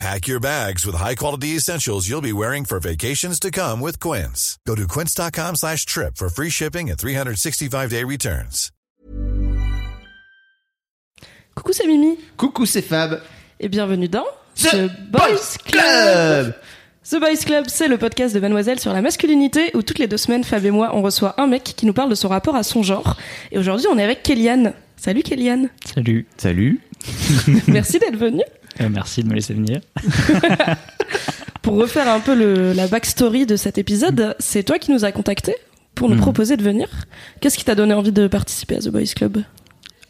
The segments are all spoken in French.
Pack your bags with high-quality essentials you'll be wearing for vacations to come with Quince. Go to quince.com slash trip for free shipping and 365-day returns. Coucou, c'est Mimi Coucou, c'est Fab. et bienvenue dans The Boys Club. The Boys Club, c'est le podcast de Mademoiselle sur la masculinité où toutes les deux semaines, Fab et moi, on reçoit un mec qui nous parle de son rapport à son genre. Et aujourd'hui, on est avec Kéliane. Salut Kéliane. Salut, Salut. Merci d'être venue. Euh, merci de me laisser venir. Pour refaire un peu le- la backstory de cet épisode, c'est toi qui nous as contactés pour nous Mhm. proposer de venir. Qu'est-ce qui t'a donné envie de participer à The Boys Club?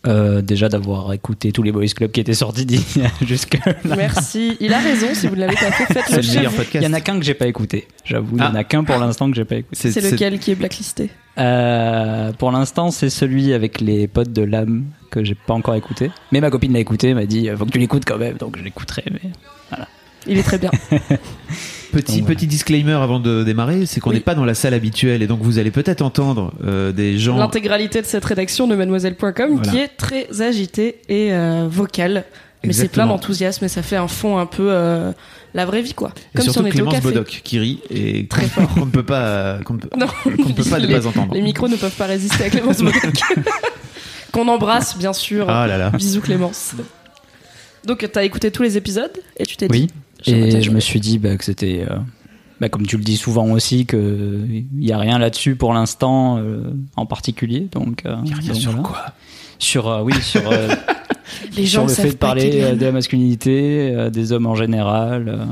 Euh, déjà d'avoir écouté tous les boys clubs qui étaient sortis d'ici jusque là. Merci. Il a raison, si vous ne l'avez pas fait, faites-le le chez meilleur vous. podcast. Il y en a qu'un que j'ai pas écouté. J'avoue, il y en Ah. a qu'un pour l'instant que j'ai pas écouté. C'est lequel qui est blacklisté? Euh, pour l'instant, c'est celui avec les potes de l'âme que j'ai pas encore écouté. Mais ma copine l'a écouté, elle m'a dit faut que tu l'écoutes quand même, donc je l'écouterai. Mais Il est très bien. Petit, Donc, voilà. petit disclaimer avant de démarrer, c'est qu'on Oui. n'est pas dans la salle habituelle et donc vous allez peut-être entendre euh, des gens. L'intégralité de cette rédaction de mademoiselle.com Voilà. qui est très agitée et euh, vocale. Mais c'est plein d'enthousiasme et ça fait un fond un peu euh, la vraie vie quoi. Et Comme si surtout on était au Clémence café. Bodoc qui rit et Très qu'on qu'on ne peut pas, qu'on ne peut, Non, qu'on ne peut pas ne les, pas entendre. les micros ne peuvent pas résister à Clémence Bodoc. Qu'on embrasse bien sûr. Ah là là. Bisous Clémence. Donc t'as écouté tous les épisodes et tu t'es oui. dit. bien Et je y me suis dit bah, que c'était, euh, bah, comme tu le dis souvent aussi, que il y a rien là-dessus pour l'instant euh, en particulier. Donc, euh, donc sur voilà. quoi Sur euh, oui, sur euh, Les gens sur le savent fait de parler euh, de la masculinité, euh, des hommes en général, euh,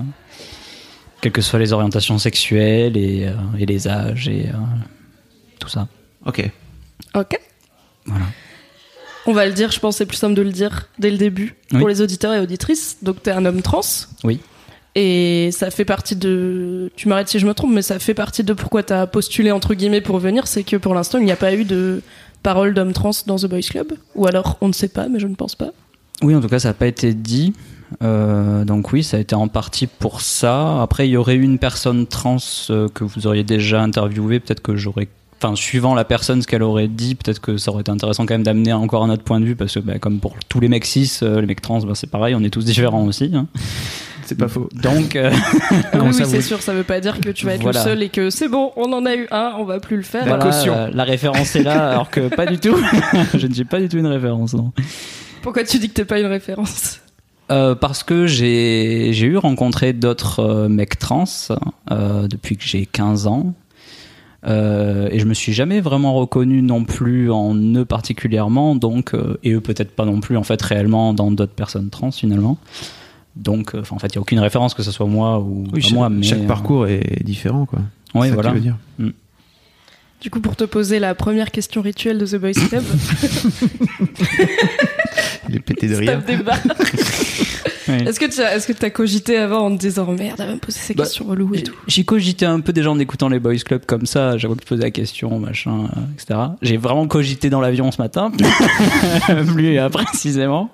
quelles que soient les orientations sexuelles et, euh, et les âges et euh, tout ça. Ok. Ok. Voilà. On va le dire, je pense c'est plus simple de le dire dès le début Oui. pour les auditeurs et auditrices. Donc t'es un homme trans. Oui. Et ça fait partie de. Tu m'arrêtes si je me trompe, mais ça fait partie de pourquoi t'as postulé entre guillemets pour venir, c'est que pour l'instant il n'y a pas eu de parole d'homme trans dans The Boys Club. Ou alors on ne sait pas, mais je ne pense pas. Oui, en tout cas, ça n'a pas été dit. Euh, donc oui, ça a été en partie pour ça. Après, il y aurait eu une personne trans euh, que vous auriez déjà interviewée. Peut-être que j'aurais... Enfin, suivant la personne, ce qu'elle aurait dit, peut-être que ça aurait été intéressant quand même d'amener encore un autre point de vue, parce que bah, comme pour tous les mecs cis, euh, les mecs trans, bah, c'est pareil, on est tous différents aussi. hein. C'est pas faux. Donc, euh, Ah oui, c'est vous- sûr, ça veut pas dire que tu vas être Voilà. le seul et que c'est bon, on en a eu un, on va plus le faire. voilà, caution. euh, la référence est là, alors que pas du tout. Je ne suis pas du tout une référence, non. Pourquoi tu dis que t'es pas une référence? Euh, parce que j'ai j'ai eu rencontré d'autres euh, mecs trans euh, depuis que j'ai 15 ans. Euh, et je me suis jamais vraiment reconnu non plus en eux particulièrement, donc euh, et eux peut-être pas non plus en fait réellement dans d'autres personnes trans finalement. Donc, euh, en fait, il y a aucune référence que ce soit moi ou Oui, pas chaque, moi, mais chaque euh, parcours est différent, quoi. Oui, ça que voilà. tu veux dire. Du coup, pour te poser la première question rituelle de The Boys Club, Il est pété de rire. Oui. Est-ce que tu as, est-ce que t'as cogité avant en te disant oh, merde, elle va me poser ces Bah, questions reloues et tout J'y cogité un peu déjà en écoutant les Boys Club comme ça, j'avoue que tu posais la question, machin, euh, etc. J'ai vraiment cogité dans l'avion ce matin, plus précisément.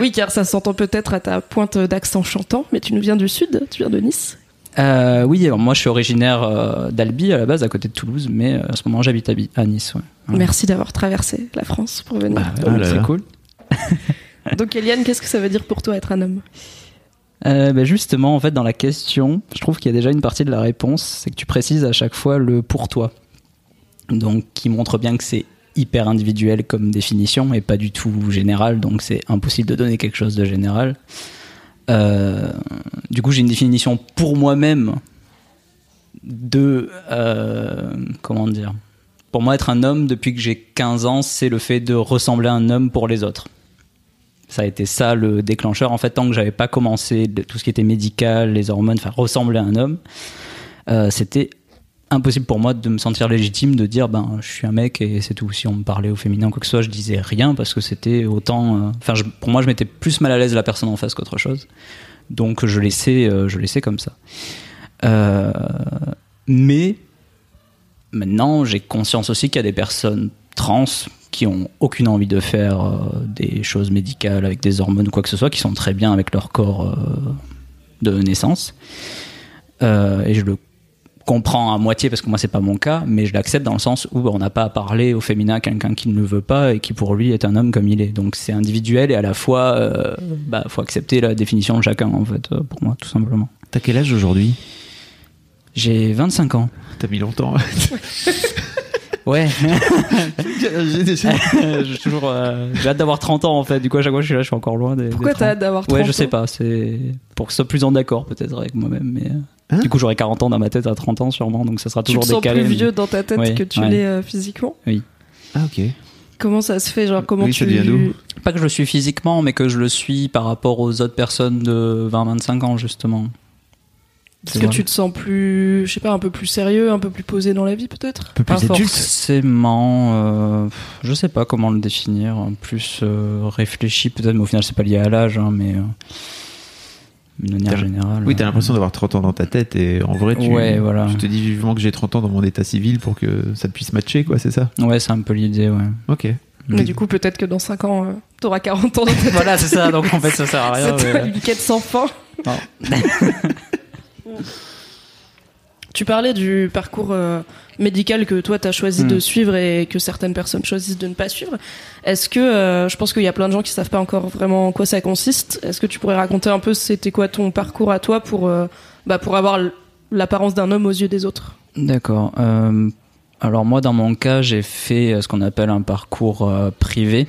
Oui, car ça s'entend peut-être à ta pointe d'accent chantant, mais tu nous viens du sud, tu viens de Nice. Euh, oui, alors moi je suis originaire euh, d'Albi à la base, à côté de Toulouse, mais euh, à ce moment j'habite à, Nice. Ouais. Ouais. Merci d'avoir traversé la France pour venir. Bah, Ah c'est cool. Donc, Eliane, qu'est-ce que ça veut dire pour toi être un homme? Euh, bah, justement, en fait, dans la question, je trouve qu'il y a déjà une partie de la réponse, c'est que tu précises à chaque fois le pour toi. Donc, qui montre bien que c'est hyper individuel comme définition et pas du tout général, donc c'est impossible de donner quelque chose de général. Euh, du coup, j'ai une définition pour moi-même de. euh, comment dire? Pour moi, être un homme depuis que j'ai 15 ans, c'est le fait de ressembler à un homme pour les autres. Ça a été ça le déclencheur. En fait, tant que j'avais pas commencé tout ce qui était médical, les hormones, enfin ressembler à un homme, euh, c'était impossible pour moi de me sentir légitime de dire ben je suis un mec et c'est tout. Si on me parlait au féminin ou quoi que ce soit, je disais rien parce que c'était autant. euh, Enfin, pour moi, je mettais plus mal à l'aise la personne en face qu'autre chose. Donc je laissais, euh, je laissais comme ça. Mais maintenant, j'ai conscience aussi qu'il y a des personnes trans qui ont aucune envie de faire euh, des choses médicales avec des hormones ou quoi que ce soit, qui sont très bien avec leur corps euh, de naissance. Euh, et je le comprends à moitié parce que moi c'est pas mon cas, mais je l'accepte dans le sens où on n'a pas à parler au féminin à quelqu'un qui ne le veut pas et qui pour lui est un homme comme il est. Donc c'est individuel et à la fois, euh, bah, faut accepter la définition de chacun en fait, pour moi tout simplement. T'as quel âge aujourd'hui? J'ai 25 ans. T'as mis longtemps. Ouais. J'ai déjà- j'ai toujours, euh, j'ai hâte d'avoir 30 ans en fait. Du coup à chaque fois je suis là, je suis encore loin des. Pourquoi des t'as 30. hâte d'avoir 30 Ouais, je sais ans pas. C'est pour que je sois plus en accord peut-être avec moi-même, mais. euh, Hein du coup, j'aurai 40 ans dans ma tête à 30 ans sûrement, donc ça sera Tu toujours te sens décalé. plus mais- vieux dans ta tête Ouais, que tu ouais. l'es euh, physiquement? Ah ok. Comment ça se fait Genre, comment Oui, tu. ça vient d'où? Pas que je le suis physiquement, mais que je le suis par rapport aux autres personnes de 20-25 ans, justement. Est-ce que tu te sens plus, je sais pas, un peu plus sérieux, un peu plus posé dans la vie peut-être Un peu Pas plus adulte. forcément. euh, je sais pas comment le définir. Plus euh, réfléchi, peut-être, mais au final, c'est pas lié à l'âge, hein, mais. euh, de manière générale. Oui, t'as euh, l'impression d'avoir 30 ans dans ta tête et en vrai, tu, Ouais, voilà. tu te dis vivement que j'ai 30 ans dans mon état civil pour que ça puisse matcher, quoi, c'est ça? Ouais, c'est un peu l'idée, ouais. Ok. Mais du coup, peut-être que dans 5 ans, euh, t'auras 40 ans dans ta tête. voilà, c'est ça, donc en fait, ça sert à rien. C'est mais- une quête sans fin. Tu parlais du parcours euh, médical que toi t'as choisi Mm. de suivre et que certaines personnes choisissent de ne pas suivre. Est-ce que euh, je pense qu'il y a plein de gens qui savent pas encore vraiment en quoi ça consiste. Est-ce que tu pourrais raconter un peu c'était quoi ton parcours à toi pour euh, bah, pour avoir l'apparence d'un homme aux yeux des autres? D'accord. Alors moi, dans mon cas, j'ai fait ce qu'on appelle un parcours privé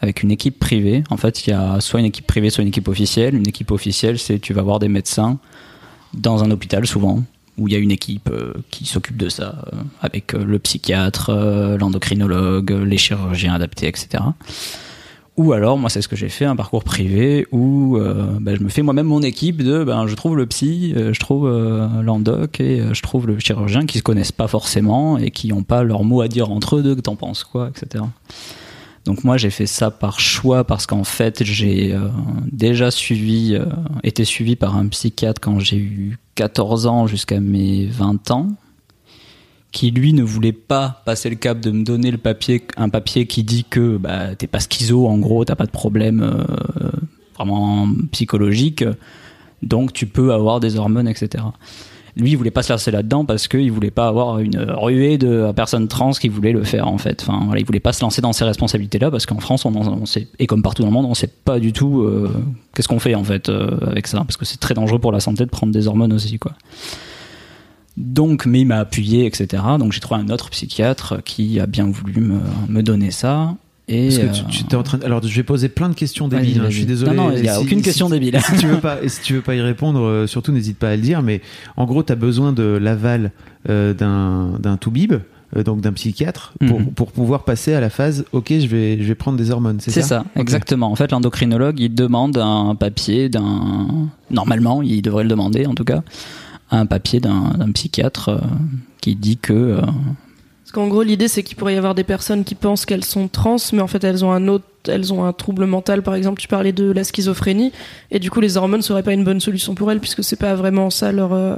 avec une équipe privée. En fait, il y a soit une équipe privée, soit une équipe officielle. Une équipe officielle, c'est tu vas voir des médecins dans un hôpital souvent où il y a une équipe euh, qui s'occupe de ça euh, avec euh, le psychiatre, l'endocrinologue, les chirurgiens adaptés, etc. Ou alors, moi, c'est ce que j'ai fait, un parcours privé où ben, je me fais moi-même mon équipe de, ben, je trouve le psy, je trouve l'endoc et je trouve le chirurgien qui se connaissent pas forcément et qui n'ont pas leur mot à dire entre eux, de t'en penses quoi, etc. Donc moi, j'ai fait ça par choix parce qu'en fait, j'ai euh, déjà suivi, euh, été suivi par un psychiatre quand j'ai eu 14 ans jusqu'à mes 20 ans qui lui ne voulait pas passer le cap de me donner le papier, un papier qui dit que bah, t'es pas schizo, en gros, t'as pas de problème euh, vraiment psychologique, donc tu peux avoir des hormones, etc. Lui, il voulait pas se lancer là-dedans parce qu'il voulait pas avoir une ruée de personnes trans qui voulaient le faire, en fait. Enfin, il voulait pas se lancer dans ces responsabilités-là parce qu'en France, on, sait, et comme partout dans le monde, on sait pas du tout euh, qu'est-ce qu'on fait, en fait, euh, avec ça. Parce que c'est très dangereux pour la santé de prendre des hormones aussi, quoi. Donc, mais il m'a appuyé, etc. Donc, j'ai trouvé un autre psychiatre qui a bien voulu me donner ça. Et Parce que euh, tu, tu t'es en train de- Alors, je vais poser plein de questions débiles. hein, je suis désolé. Non, non, il y a Si- aucune si- question débile. si tu veux pas, et si tu veux pas y répondre, euh, surtout n'hésite pas à le dire. Mais en gros, tu as besoin de l'aval euh, d'un d'un toubib, donc d'un psychiatre, pour, Mhm. pour pouvoir passer à la phase. Ok, je vais je vais prendre des hormones. C'est C'est ça. ça, exactement. En fait, l'endocrinologue, il demande un papier d'un. Normalement, il devrait le demander, en tout cas, un papier d'un d'un psychiatre euh, qui dit que. euh, Qu'en gros, l'idée c'est qu'il pourrait y avoir des personnes qui pensent qu'elles sont trans, mais en fait elles ont un autre, elles ont un trouble mental. Par exemple, tu parlais de la schizophrénie, et du coup les hormones seraient pas une bonne solution pour elles puisque c'est pas vraiment ça leur euh,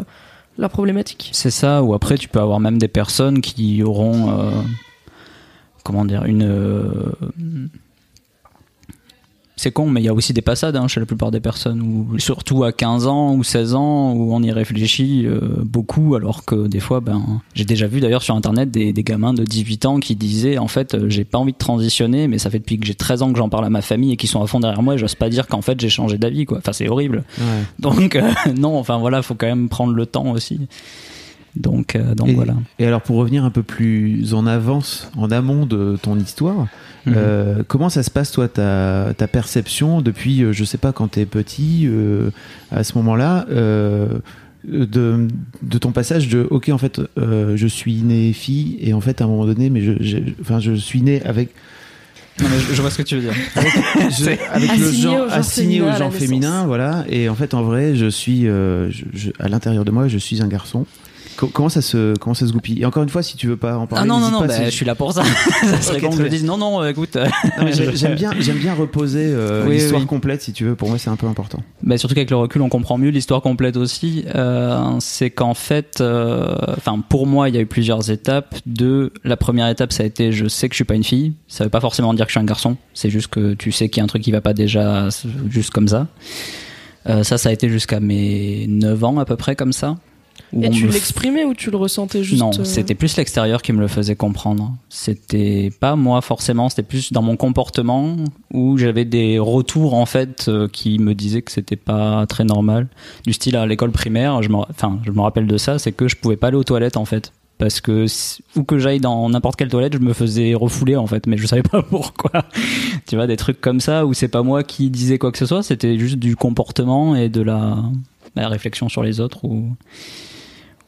problématique. C'est ça, ou après, tu peux avoir même des personnes qui auront. euh, comment dire Une. C'est con, mais il y a aussi des passades hein, chez la plupart des personnes, où, surtout à 15 ans ou 16 ans, où on y réfléchit euh, beaucoup, alors que des fois, ben, j'ai déjà vu d'ailleurs sur internet des, des gamins de 18 ans qui disaient en fait, euh, j'ai pas envie de transitionner, mais ça fait depuis que j'ai 13 ans que j'en parle à ma famille et qui sont à fond derrière moi, et j'ose pas dire qu'en fait j'ai changé d'avis, quoi. Enfin, c'est horrible. Ouais. Donc, euh, non, enfin voilà, faut quand même prendre le temps aussi. Donc, euh, donc Et, voilà. et alors, pour revenir un peu plus en avance, en amont de ton histoire, Mhm. euh, comment ça se passe, toi, ta, ta perception depuis, euh, je sais pas, quand t'es petit, euh, à ce moment-là, euh, de, de ton passage de, ok, en fait, euh, je suis né fille, et en fait, à un moment donné, mais je, enfin, je suis né avec, Non, mais je, je vois ce que tu veux dire. je- avec le Assigné genre au genre assigné féminin au genre féminin, voilà, et en fait, en vrai, je suis, euh, je- je- à l'intérieur de moi, je suis un garçon. Co- comment ça se comment ça se goupille? Et encore une fois, si tu veux pas en parler, Ah non, non, non, pas, bah, si- je suis là pour ça. ça serait Ok, con que je dise non, non, euh, écoute. euh, j'aime bien j'aime bien reposer euh, Oui, l'histoire oui. complète si tu veux. Pour moi, c'est un peu important. Bah, surtout qu'avec le recul, on comprend mieux l'histoire complète aussi. Euh, c'est qu'en fait, euh, enfin pour moi, il y a eu plusieurs étapes. De la première étape, ça a été je sais que je suis pas une fille. Ça veut pas forcément dire que je suis un garçon. C'est juste que tu sais qu'il y a un truc qui va pas déjà juste comme ça. Ça, ça a été jusqu'à mes 9 ans à peu près comme ça. Et tu l'exprimais ou tu le ressentais juste non, euh, c'était plus l'extérieur qui me le faisait comprendre. C'était pas moi forcément, c'était plus dans mon comportement où j'avais des retours en fait euh, qui me disaient que c'était pas très normal. Du style à l'école primaire, je me, enfin, je me rappelle de ça, c'est que je pouvais pas aller aux toilettes en fait. Parce que où que j'aille dans n'importe quelle toilette, je me faisais refouler en fait, mais je savais pas pourquoi. tu vois, des trucs comme ça où c'est pas moi qui disais quoi que ce soit, c'était juste du comportement et de la, la réflexion sur les autres ou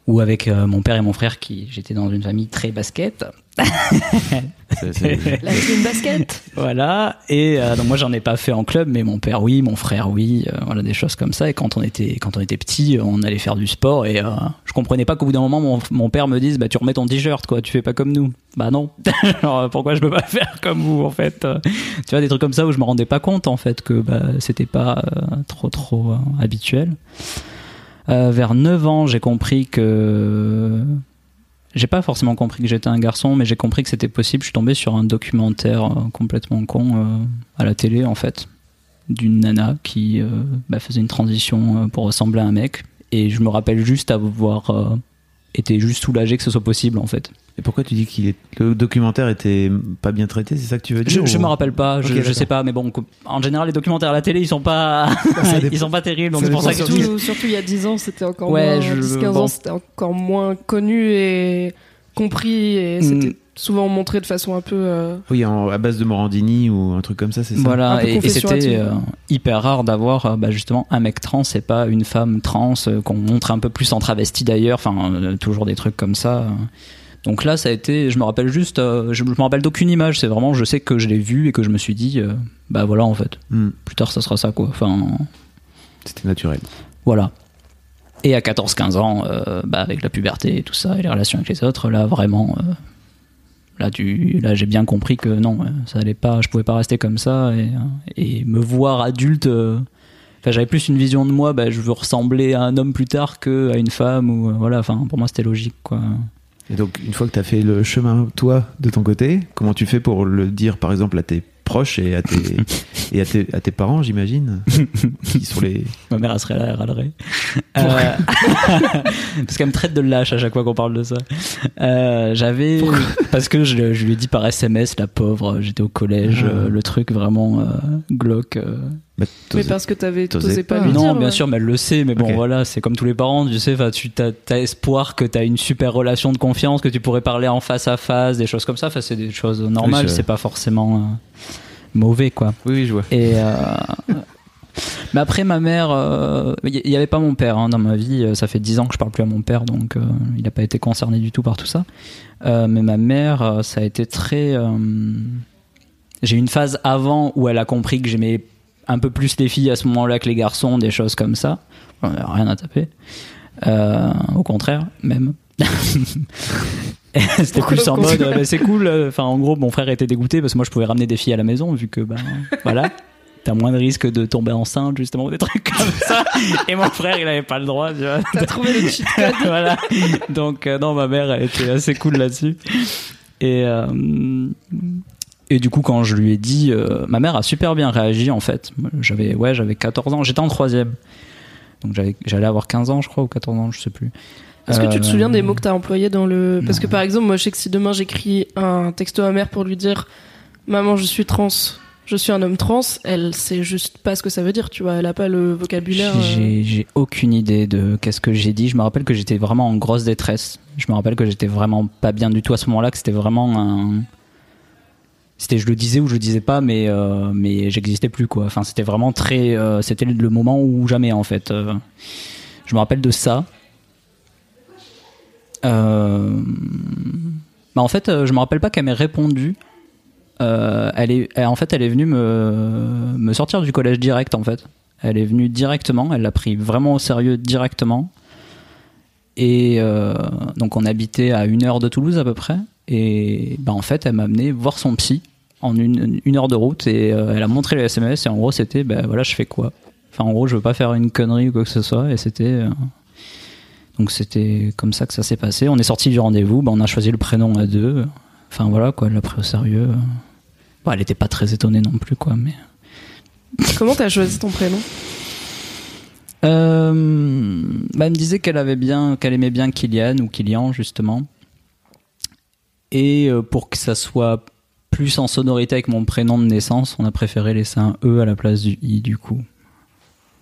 ou avec euh, mon père et mon frère qui j'étais dans une famille très basket. La team basket. Voilà. Et euh, donc moi j'en ai pas fait en club mais mon père oui mon frère oui euh, voilà des choses comme ça. Et quand on était quand on était petit on allait faire du sport et euh, je comprenais pas qu'au bout d'un moment mon, mon père me dise bah tu remets ton t-shirt quoi. Tu fais pas comme nous. Bah non. Alors, pourquoi je peux pas faire comme vous en fait? Euh, tu vois des trucs comme ça où je me rendais pas compte en fait que bah, c'était pas euh, trop trop euh, habituel Euh, vers 9 ans j'ai compris que j'ai pas forcément compris que j'étais un garçon, mais j'ai compris que c'était possible. Je suis tombé sur un documentaire euh, complètement con euh, à la télé, en fait, d'une nana qui bah, faisait une transition pour ressembler à un mec. Et je me rappelle juste avoir été juste soulagé que ce soit possible, en fait. Et pourquoi tu dis qu'il est le documentaire était pas bien traité C'est ça que tu veux Je, dire je ou- me rappelle pas, je, Ok, je d'accord. sais pas, mais bon, en général, les documentaires à la télé, ils sont pas, ils sont pas terribles, donc c'est pour ça que je surtout, surtout il y a 10 ans, c'était encore Ouais, moins. je- 10-15 bon. ans, c'était encore moins connu et compris et c'était Mm. Souvent montré de façon un peu. euh, Oui, en- à base de Morandini ou un truc comme ça, c'est ça. Voilà, et, c'était euh, hyper rare d'avoir euh, bah, justement un mec trans et pas une femme trans euh, qu'on montre un peu plus en travesti d'ailleurs, enfin euh, toujours des trucs comme ça. Donc là, ça a été, je me rappelle juste, euh, je, me rappelle d'aucune image, c'est vraiment, je sais que je l'ai vu et que je me suis dit, euh, bah voilà en fait, Hmm, plus tard ça sera ça quoi. Enfin C'était naturel. voilà. Et à 14-15 ans, euh, bah, avec la puberté et tout ça, et les relations avec les autres, là vraiment, euh, là, là j'ai bien compris que non, euh, ça allait pas, je pouvais pas rester comme ça et, euh, me voir adulte. euh, Enfin, j'avais plus une vision de moi, bah, je veux ressembler à un homme plus tard que à une femme ou voilà. Enfin, pour moi c'était logique quoi. Et donc, une fois que tu as fait le chemin, toi, de ton côté, comment tu fais pour le dire, par exemple, à tes proches et à tes, et à tes, à tes parents, j'imagine Qui sont les. Ma mère elle serait là, elle râlerait. Euh, parce qu'elle me traite de lâche à chaque fois qu'on parle de ça. Euh, J'avais parce que je, je lui ai dit par SMS, la pauvre, j'étais au collège, Ah. euh, le truc vraiment glauque. Euh. Mais parce que t'avais t'osais t'osais pas pas. lui non, dire. bien ouais. sûr, mais elle le sait. Mais bon, voilà, c'est comme tous les parents, tu sais. Tu as, espoir que tu as une super relation de confiance, que tu pourrais parler en face à face, des choses comme ça. Enfin, c'est des choses normales. Oui, c'est pas forcément euh, mauvais, quoi. Oui, oui, je vois. Et euh, mais après ma mère, euh, il n'y avait pas mon père hein, dans ma vie. Euh, Ça fait 10 ans que je parle plus à mon père, donc euh, il n'a pas été concerné du tout par tout ça. Euh, mais ma mère, euh, ça a été très. euh, J'ai eu une phase avant où elle a compris que j'aimais un peu plus les filles à ce moment-là que les garçons, des choses comme ça. Bon, rien à taper. Euh, au contraire, même. C'était plus en mode, euh, bah, c'est cool. Enfin, en gros, mon frère était dégoûté parce que moi, je pouvais ramener des filles à la maison vu que, ben, voilà. T'as moins de risque de tomber enceinte, justement, des trucs comme ça. Et mon frère, il avait pas le droit, tu vois. T'as trouvé le cheat code. voilà. Donc, euh, non, ma mère, elle était assez cool là-dessus. Et, euh, et du coup, quand je lui ai dit, euh, ma mère a super bien réagi, en fait. J'avais, ouais, j'avais 14 ans. J'étais en troisième. Donc, j'allais avoir 15 ans, je crois, ou 14 ans, je sais plus. Est-ce que tu te Euh, souviens des mots que t'as employés dans le. Parce non. que par exemple, moi je sais que si demain j'écris un texto à ma mère pour lui dire Maman, je suis trans, je suis un homme trans, elle sait juste pas ce que ça veut dire, tu vois. Elle a pas le vocabulaire. euh, J'ai j'ai aucune idée de qu'est-ce que j'ai dit. Je me rappelle que j'étais vraiment en grosse détresse. Je me rappelle que j'étais vraiment pas bien du tout à ce moment-là, que c'était vraiment un. C'était, je le disais ou je le disais pas, mais euh, mais j'existais plus quoi. Enfin, c'était vraiment très. euh, c'était le moment où jamais en fait. Euh, je me rappelle de ça. Bah, en fait, je me rappelle pas qu'elle m'ait répondu. Elle est, en fait, elle est venue me, me sortir du collège direct, en fait. Elle est venue directement, elle l'a pris vraiment au sérieux directement. Et donc on habitait à une heure de Toulouse à peu près. Et bah, en fait, elle m'a amené voir son psy en une, une heure de route et euh, elle a montré le SMS et en gros c'était ben voilà je fais quoi? Enfin en gros je veux pas faire une connerie ou quoi que ce soit et c'était euh, donc c'était comme ça que ça s'est passé. On est sorti du rendez-vous ben, on a choisi le prénom à deux. Enfin voilà quoi elle l'a pris au sérieux. Bon, elle était pas très étonnée non plus quoi mais Comment t'as choisi ton prénom? Euh, bah, elle me disait qu'elle avait bien, qu'elle aimait bien Kylian ou Kylian justement. Et euh, pour que ça soit plus en sonorité avec mon prénom de naissance, on a préféré laisser un E à la place du I du coup.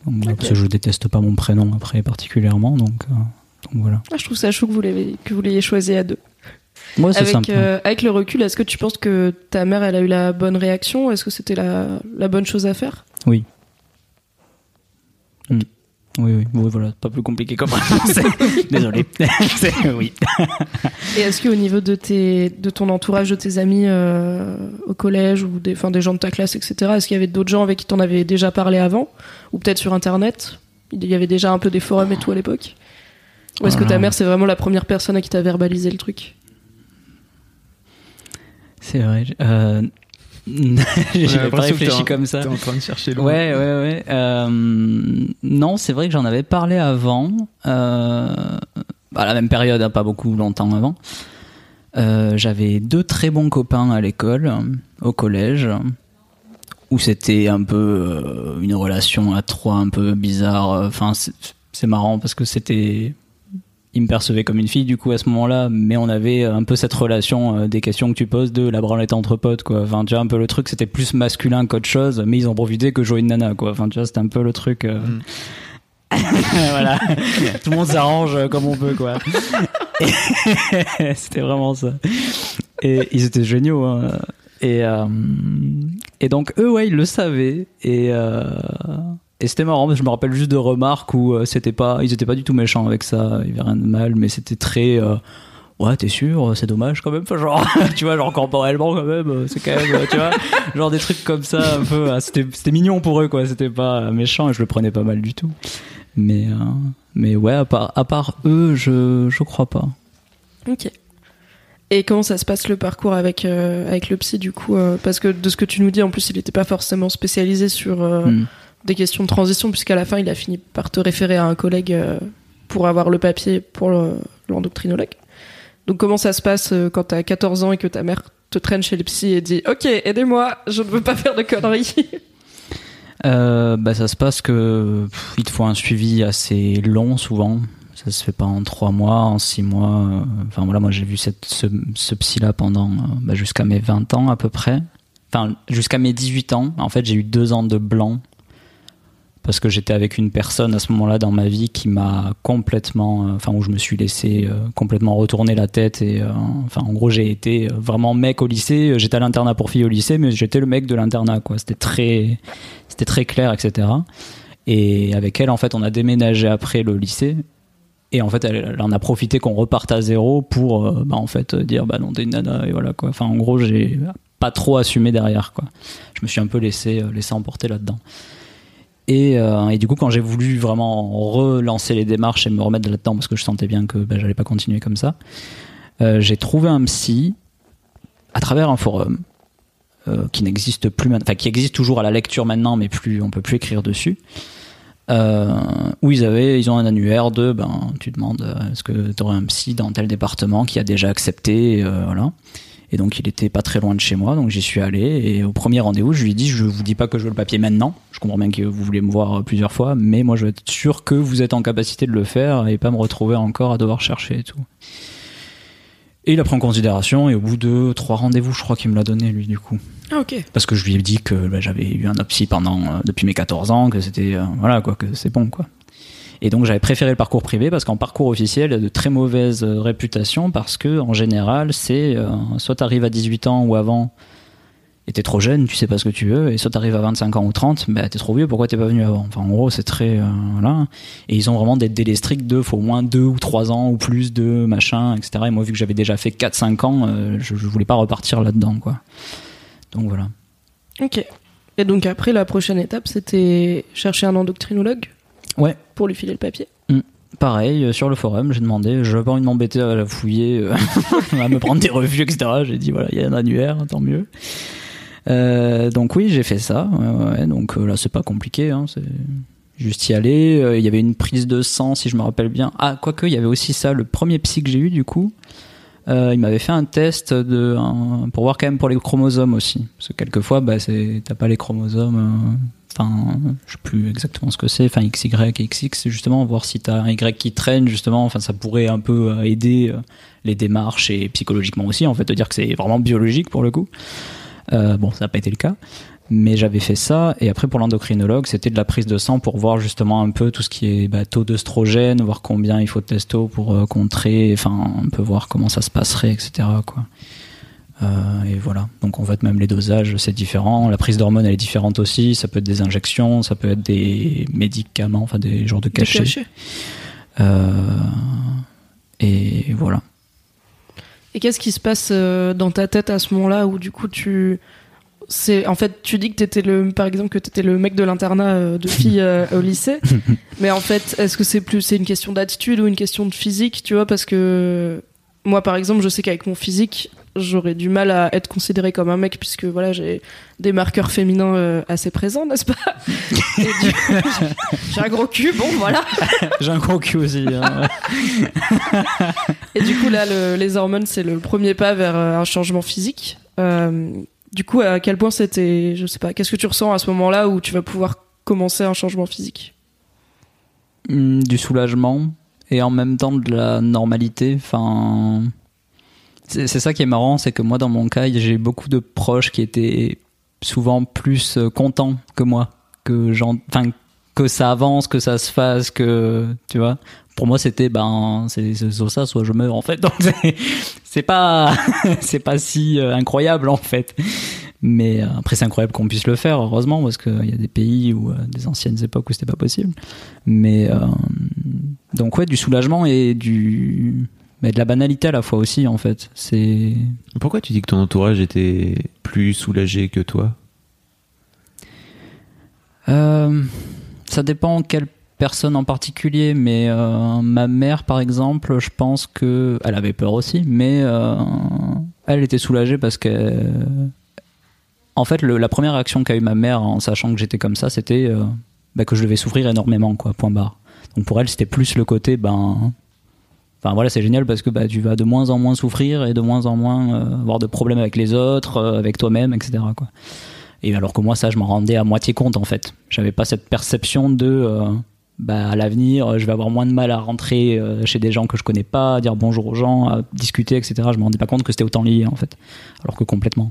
Donc, Parce que je déteste pas mon prénom après particulièrement, donc, euh, donc voilà. Ah, Je trouve ça chou que vous l'ayez que vous l'ayez choisi à deux. Moi c'est Avec, simple. euh, avec le recul, est-ce que tu penses que ta mère, elle a eu la bonne réaction? Est-ce que c'était la, la bonne chose à faire? Oui. Oui, oui, oui, voilà, pas plus compliqué comme réponse. Désolé. Oui. Et est-ce qu'au niveau de, tes, de ton entourage, de tes amis euh, au collège ou des, enfin, des gens de ta classe, etc., est-ce qu'il y avait d'autres gens avec qui t'en avais déjà parlé avant Ou peut-être sur Internet? Il y avait déjà un peu des forums et tout à l'époque? Ou est-ce que ta mère, c'est vraiment la première personne à qui t'a verbalisé le truc? C'est vrai. Euh... J'avais pas réfléchi comme ça. T'es en train de chercher loin. Ouais, ouais, ouais. Euh, non, c'est vrai que j'en avais parlé avant, euh, à la même période, hein, pas beaucoup longtemps avant. Euh, J'avais deux très bons copains à l'école, au collège, où c'était un peu une relation à trois un peu bizarre. Enfin, c'est marrant parce que c'était il me percevait comme une fille du coup à ce moment-là, mais on avait un peu cette relation euh, des questions que tu poses de la branlette entre potes quoi. Enfin, tu vois un peu le truc, c'était plus masculin qu'autre chose, mais ils ont profité que je jouais une nana quoi. Enfin, tu vois, c'était un peu le truc. euh, Mm. voilà, tout le monde s'arrange euh, comme on peut quoi. C'était vraiment ça. Et ils étaient géniaux. hein. Et euh, et donc eux ouais ils le savaient et euh, et c'était marrant parce que je me rappelle juste de remarques où euh, c'était pas ils étaient pas du tout méchants avec ça. Il y avait rien de mal mais c'était très euh, ouais t'es sûr c'est dommage quand même. Enfin, genre tu vois genre corporellement quand même euh, c'est quand même euh, tu vois genre des trucs comme ça un peu c'était mignon pour eux quoi. C'était pas euh, méchant et je le prenais pas mal du tout. Mais euh, mais ouais à part à part eux je je crois pas. Ok. Et comment ça se passe le parcours avec, euh, avec le psy du coup euh, Parce que de ce que tu nous dis, en plus, il n'était pas forcément spécialisé sur euh, Hmm. Des questions de transition, puisqu'à la fin, il a fini par te référer à un collègue euh, pour avoir le papier pour le- l'endocrinologue. Donc comment ça se passe euh, quand t'as 14 ans et que ta mère te traîne chez le psy et dit Ok, aidez-moi, je ne veux pas faire de conneries? Euh, bah, ça se passe que il te faut un suivi assez long souvent. Ça se fait pas en trois mois, en six mois. Enfin voilà, moi j'ai vu ce, ce psy là pendant bah, jusqu'à mes 20 ans à peu près. Enfin jusqu'à mes 18 ans. En fait j'ai eu deux ans de blanc parce que j'étais avec une personne à ce moment-là dans ma vie qui m'a complètement, euh, enfin où je me suis laissé euh, complètement retourner la tête et euh, enfin en gros j'ai été vraiment mec au lycée. J'étais à l'internat pour filles au lycée, mais j'étais le mec de l'internat quoi. C'était très, c'était très clair, etc. Et avec elle en fait on a déménagé après le lycée. Et en fait, elle, en a profité qu'on reparte à zéro pour, bah, en fait, dire, bah non, t'es une nana, et voilà, quoi. Enfin, en gros, j'ai pas trop assumé derrière, quoi. Je me suis un peu laissé, laissé emporter là-dedans. Et, euh, et du coup, quand j'ai voulu vraiment relancer les démarches et me remettre là-dedans, parce que je sentais bien que bah, j'allais pas continuer comme ça, euh, j'ai trouvé un psy à travers un forum euh, qui n'existe plus enfin qui existe toujours à la lecture maintenant, mais plus on peut plus écrire dessus. Où ils avaient, ils ont un annuaire de, ben, tu demandes, est-ce que tu aurais un psy dans tel département qui a déjà accepté, voilà. Et donc il était pas très loin de chez moi, donc j'y suis allé. Et au premier rendez-vous, je lui ai dit, je vous dis pas que je veux le papier maintenant. Je comprends bien que vous voulez me voir plusieurs fois, mais moi je veux être sûr que vous êtes en capacité de le faire et pas me retrouver encore à devoir chercher et tout. Et il a pris en considération, et au bout de trois rendez-vous, je crois qu'il me l'a donné lui du coup Ah, ok. parce que je lui ai dit que bah, j'avais eu un psy pendant euh, depuis mes 14 ans, que c'était euh, voilà quoi, que c'est bon quoi. Et donc j'avais préféré le parcours privé parce qu'en parcours officiel, il y a de très mauvaises euh, réputations parce que en général, c'est euh, soit t'arrives à 18 ans ou avant et t'es trop jeune, tu sais pas ce que tu veux, et soit t'arrives à 25 ans ou 30, bah t'es trop vieux, pourquoi t'es pas venu avant? Enfin en gros c'est très euh, voilà. Et ils ont vraiment des délais stricts de faut au moins 2 ou 3 ans ou plus de machin, etc. Et moi vu que j'avais déjà fait 4-5 ans, euh, je, je voulais pas repartir là-dedans quoi. Donc voilà. Ok. Et donc après, la prochaine étape, c'était chercher un endocrinologue Ouais. pour lui filer le papier. Pareil, euh, sur le forum, j'ai demandé, je n'avais pas envie de m'embêter à fouiller, euh, à me prendre des revues, etc. J'ai dit, voilà, il y a un annuaire, tant mieux. Euh, donc oui, j'ai fait ça. Ouais, donc là, c'est pas compliqué. Hein, c'est juste y aller. Il y avait une prise de sang, si je me rappelle bien. Ah, quoique, il y avait aussi ça. Le premier psy que j'ai eu, du coup, il m'avait fait un test de, pour voir quand même pour les chromosomes aussi. Parce que quelquefois, bah, t'as pas les chromosomes enfin je sais plus exactement ce que c'est. Enfin XY et XX justement voir si tu as un Y qui traîne justement. Enfin ça pourrait un peu euh, aider euh, les démarches et psychologiquement aussi en fait de dire que c'est vraiment biologique pour le coup. Euh, bon ça n'a pas été le cas. Mais j'avais fait ça. Et après pour l'endocrinologue c'était de la prise de sang pour voir justement un peu tout ce qui est bah, taux d'œstrogène voir combien il faut de testo pour contrer. Enfin un peu voir comment ça se passerait etc quoi et voilà. Donc en fait, même les dosages, c'est différent. La prise d'hormones, elle est différente aussi. Ça peut être des injections, ça peut être des médicaments, enfin des genres de cachets. Euh, et voilà. Et qu'est-ce qui se passe euh, dans ta tête à ce moment-là où du coup tu c'est en fait tu dis que t'étais le par exemple que t'étais le mec de l'internat de filles au lycée mais en fait est-ce que c'est plus c'est une question d'attitude ou une question de physique tu vois? Parce que moi par exemple je sais qu'avec mon physique j'aurais du mal à être considéré comme un mec puisque voilà j'ai des marqueurs féminins euh, assez présents n'est-ce pas? J'ai un gros cul bon voilà. J'ai un gros cul aussi hein. et du coup là les hormones c'est le premier pas vers euh, un changement physique. Euh, du coup à quel point c'était je sais pas qu'est-ce que tu ressens à ce moment-là où tu vas pouvoir commencer un changement physique? Hmm, du soulagement et en même temps de la normalité enfin c'est ça qui est marrant, c'est que moi, dans mon cas, j'ai beaucoup de proches qui étaient souvent plus euh, contents que moi, que enfin que ça avance, que ça se fasse, que tu vois. Pour moi, c'était ben soit ça, soit je meurs en fait. Donc c'est pas c'est pas si euh, incroyable en fait. Mais euh, après, c'est incroyable qu'on puisse le faire, heureusement, parce qu'il y a des pays ou des anciennes époques où c'était pas possible. Mais donc ouais, du soulagement et du mais de la banalité à la fois aussi en fait. C'est pourquoi tu dis que ton entourage était plus soulagé que toi? Euh, Ça dépend quelle personne en particulier, mais euh, ma mère par exemple, je pense que elle avait peur aussi, mais euh, elle était soulagée parce que en fait la première réaction qu'a eu ma mère en sachant que j'étais comme ça, c'était bah, que je devais souffrir énormément quoi. Point barre. Donc pour elle c'était plus le côté ben Enfin voilà, c'est génial parce que bah, tu vas de moins en moins souffrir et de moins en moins euh, avoir de problèmes avec les autres, euh, avec toi-même, etc. Et alors que moi, ça, je m'en rendais à moitié compte en fait. J'avais pas cette perception de euh, bah, à l'avenir, je vais avoir moins de mal à rentrer chez des gens que je connais pas, à dire bonjour aux gens, à discuter, etc. Je me rendais pas compte que c'était autant lié en fait, alors que complètement.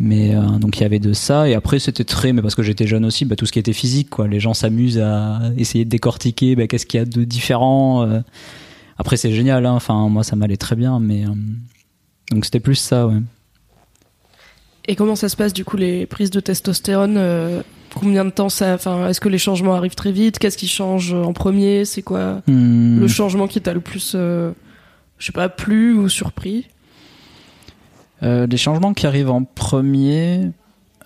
Mais donc il y avait de ça et après c'était très mais parce que j'étais jeune aussi bah, tout ce qui était physique quoi les gens s'amusent à essayer de décortiquer bah, qu'est-ce qu'il y a de différent après, c'est génial, hein. enfin, moi, ça m'allait très bien, mais. Euh, donc, c'était plus ça, ouais. Et comment ça se passe, du coup, les prises de testostérone euh, Combien de temps ça. Enfin, est-ce que les changements arrivent très vite? Qu'est-ce qui change en premier? C'est quoi hmm. le changement qui t'a le plus, euh, je sais pas, plu ou surpris? Les changements qui arrivent en premier.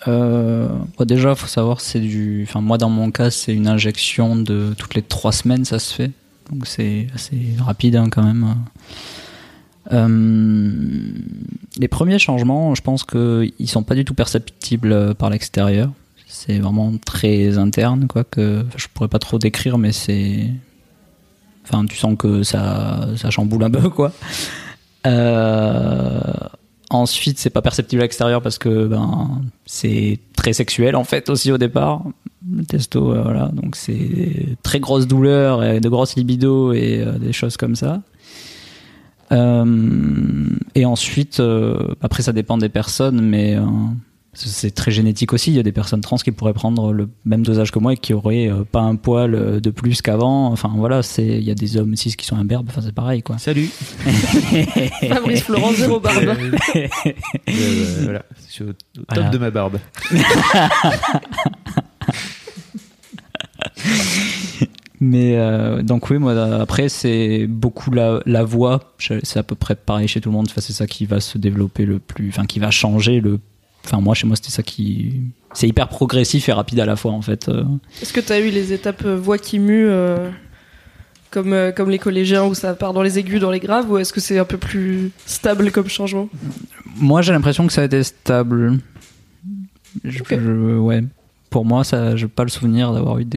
déjà, il faut savoir, c'est du. Enfin, moi, dans mon cas, c'est une injection de toutes les trois semaines, ça se fait donc c'est assez rapide hein, quand même. Euh, les premiers changements, je pense qu'ils sont pas du tout perceptibles par l'extérieur. C'est vraiment très interne, quoi. Que je pourrais pas trop décrire, mais c'est, enfin, tu sens que ça, ça chamboule un peu, quoi. Euh, ensuite, c'est pas perceptible à l'extérieur parce que ben, c'est très sexuel en fait aussi au départ le testo, euh, voilà. Donc c'est très grosse douleur, et de grosses libido et euh, des choses comme ça. Euh, et ensuite, après ça dépend des personnes, mais c'est très génétique aussi. Il y a des personnes trans qui pourraient prendre le même dosage que moi et qui auraient pas un poil de plus qu'avant. Enfin voilà, c'est il y a des hommes cis qui sont imberbes. Enfin c'est pareil quoi. Salut. Fabrice Florent zéro barbe. voilà, je suis au top de ma barbe. Mais euh, donc oui, moi après c'est beaucoup la, la voix. C'est à peu près pareil chez tout le monde. Enfin, c'est ça qui va se développer le plus, enfin qui va changer le. Enfin moi chez moi c'était ça qui, c'est hyper progressif et rapide à la fois en fait. Euh. Est-ce que tu as eu les étapes euh, voix qui mue comme, euh, comme les collégiens où ça part dans les aigus, dans les graves, ou est-ce que c'est un peu plus stable comme changement? Moi, j'ai l'impression que ça a été stable. Je- je- ouais. Pour moi, ça, j'ai pas le souvenir d'avoir eu des.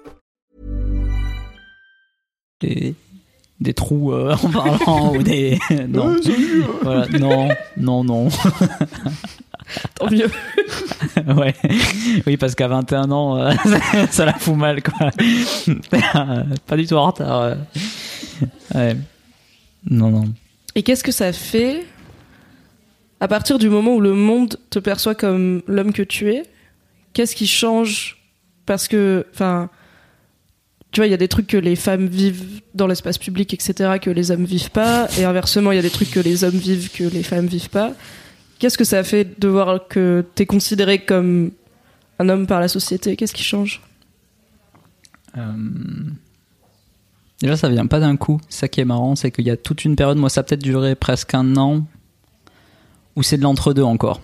des, des trous euh, en parlant ou des. non. Voilà. Non, non, non. Tant mieux. ouais. Oui, parce qu'à 21 ans, euh, ça la fout mal, quoi. pas du tout en retard. euh. Ouais. Non, non. Et qu'est-ce que ça fait à partir du moment où le monde te perçoit comme l'homme que tu es Qu'est-ce qui change Parce que, enfin, tu vois, il y a des trucs que les femmes vivent dans l'espace public, etc., que les hommes vivent pas, et inversement, il y a des trucs que les hommes vivent que les femmes vivent pas. Qu'est-ce que ça fait de voir que t'es considéré comme un homme par la société? Qu'est-ce qui change? Euh, Déjà, ça vient pas d'un coup. Ça qui est marrant, c'est qu'il y a toute une période, moi, ça a peut-être duré presque un an, où c'est de l'entre-deux encore.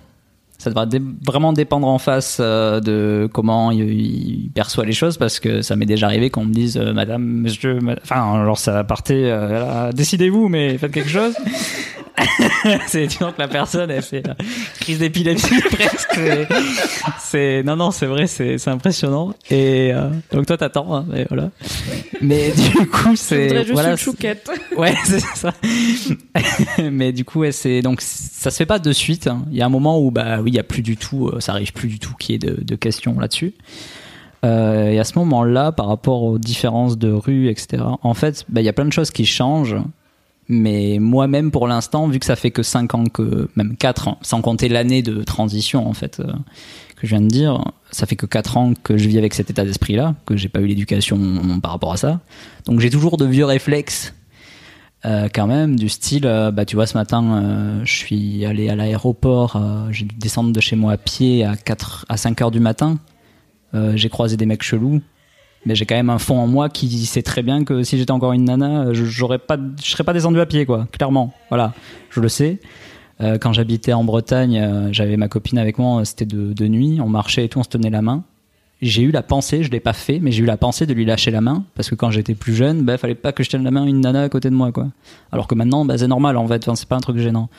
Ça devrait dé- vraiment dépendre en face euh, de comment il, il perçoit les choses, parce que ça m'est déjà arrivé qu'on me dise euh, Madame, Monsieur, ma- enfin, alors ça partait, euh, décidez-vous, mais faites quelque chose. c'est évident que la personne, elle fait euh, crise d'épilepsie presque. C'est- non, non, c'est vrai, c'est c'est impressionnant. Et euh, donc toi, t'attends, hein, mais voilà. Mais du coup, c'est voilà, une chouquette. Ouais, c'est ça. Mais du coup, ouais, c'est donc ça se fait pas de suite. hein. Il y a un moment où bah oui, il y a plus du tout, euh, ça arrive plus du tout qu'il y ait de, de questions là-dessus. Euh, et à ce moment-là, par rapport aux différences de rue, etc. En fait, bah, il y a plein de choses qui changent. Mais moi-même, pour l'instant, vu que ça fait que 5 ans que, même 4 ans, sans compter l'année de transition, en fait, euh, que je viens de dire, ça fait que 4 ans que je vis avec cet état d'esprit-là, que j'ai pas eu l'éducation par rapport à ça. Donc j'ai toujours de vieux réflexes euh, quand même, du style, euh, bah, tu vois, ce matin, je suis allé à l'aéroport, j'ai dû descendre de chez moi à pied à, 4, à 5 heures du matin. J'ai croisé des mecs chelous, mais j'ai quand même un fond en moi qui sait très bien que si j'étais encore une nana, je, j'aurais pas, je serais pas descendu à pied, quoi, clairement. Voilà, je le sais. Euh, quand j'habitais en Bretagne, euh, j'avais ma copine avec moi, c'était de, nuit, on marchait et tout, on se tenait la main j'ai eu la pensée, je l'ai pas fait, mais j'ai eu la pensée de lui lâcher la main parce que quand j'étais plus jeune, bah fallait pas que je tienne la main à une nana à côté de moi quoi. Alors que maintenant, bah c'est normal en fait, enfin, c'est pas un truc gênant.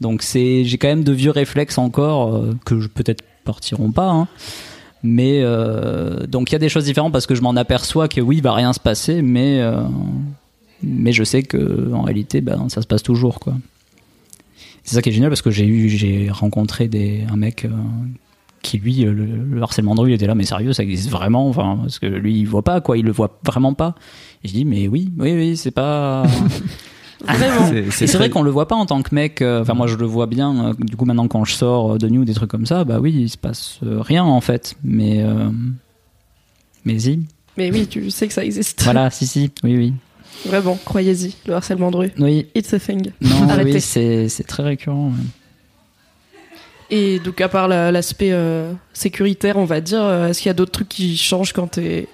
Donc c'est, j'ai quand même de vieux réflexes encore euh, que peut-être partiront pas, hein. Mais euh, donc il y a des choses différentes parce que je m'en aperçois que oui, il va rien se passer, mais euh, mais je sais que en réalité, ben ça se passe toujours quoi. C'est ça qui est génial parce que j'ai eu, j'ai rencontré un mec euh, qui lui le, le harcèlement de rue il était là mais sérieux ça existe vraiment? Enfin parce que lui il voit pas quoi il le voit vraiment pas et je dis mais oui oui oui c'est pas Vraiment. C'est- et c'est c'est vrai qu'on le voit pas en tant que mec euh, enfin moi je le vois bien euh, du coup maintenant quand je sors euh, de nuit ou des trucs comme ça bah oui il se passe euh, rien en fait mais euh, mais si Mais oui, tu sais que ça existe. voilà si si oui oui Vraiment, croyez-y, le harcèlement de rue. oui It's a thing. non Arrêtez. oui c'est c'est très récurrent ouais. Et donc, à part la- l'aspect euh, sécuritaire, on va dire, est-ce qu'il y a d'autres trucs qui changent quand t'es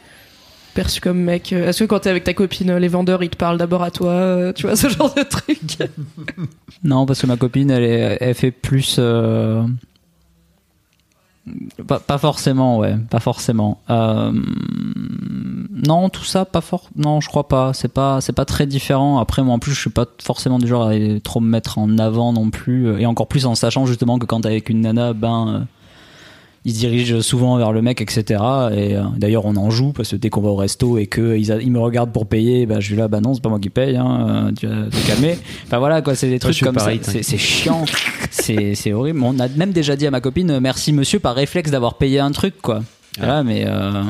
perçu comme mec Euh, Est-ce que quand t'es avec ta copine, euh, les vendeurs, ils te parlent d'abord à toi euh, Tu vois, ce genre de truc Non, parce que ma copine, elle, fait plus. Pas, pas forcément, ouais, pas forcément. Non, tout ça, pas fort. Non, je crois pas. C'est pas, pas très différent. Après, moi, en plus, je suis pas forcément du genre à trop me mettre en avant non plus, et encore plus en sachant justement que quand t'es avec une nana, ben. Ils se dirigent souvent vers le mec, etc. Et euh, d'ailleurs, on en joue parce que dès qu'on va au resto et que ils, a- ils me regardent pour payer, bah, je suis là, bah non, c'est pas moi qui paye, hein, euh, tu vas te calmer. Enfin voilà, quoi, c'est des trucs comme pareil, ça. C'est, chiant, c'est, horrible. On a même déjà dit à ma copine, euh, merci monsieur, par réflexe d'avoir payé un truc, quoi. Voilà, mais euh,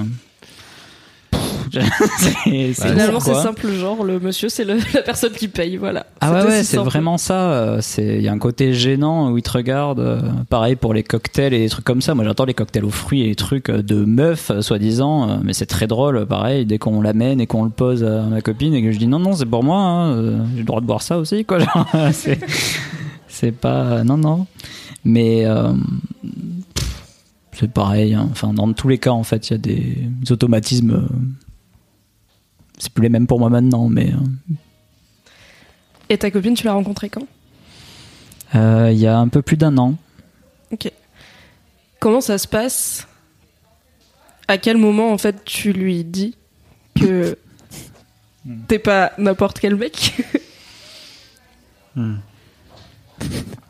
C'est- c'est Finalement, ouf, c'est simple, genre le monsieur, c'est le- la personne qui paye, voilà. Ah ouais, C'est ouais, c'est simple. vraiment ça. euh, C'est il y a un côté gênant où ils te regardent. euh, pareil pour les cocktails et des trucs comme ça. Moi, j'adore les cocktails aux fruits et les trucs euh, de meufs, euh, soi-disant. Mais c'est très drôle, pareil. Dès qu'on l'amène et qu'on le pose à ma copine et que je dis non, non, c'est pour moi. hein, J'ai le droit de boire ça aussi, quoi. Genre, c'est c'est pas non, non. Mais euh, c'est pareil. hein. Enfin, dans tous les cas, en fait, il y a des automatismes. C'est plus les mêmes pour moi maintenant, mais. euh, Et ta copine, tu l'as rencontrée quand? Euh, Il y a un peu plus d'un an. Ok. Comment ça se passe? À quel moment, en fait, tu lui dis que t'es pas n'importe quel mec?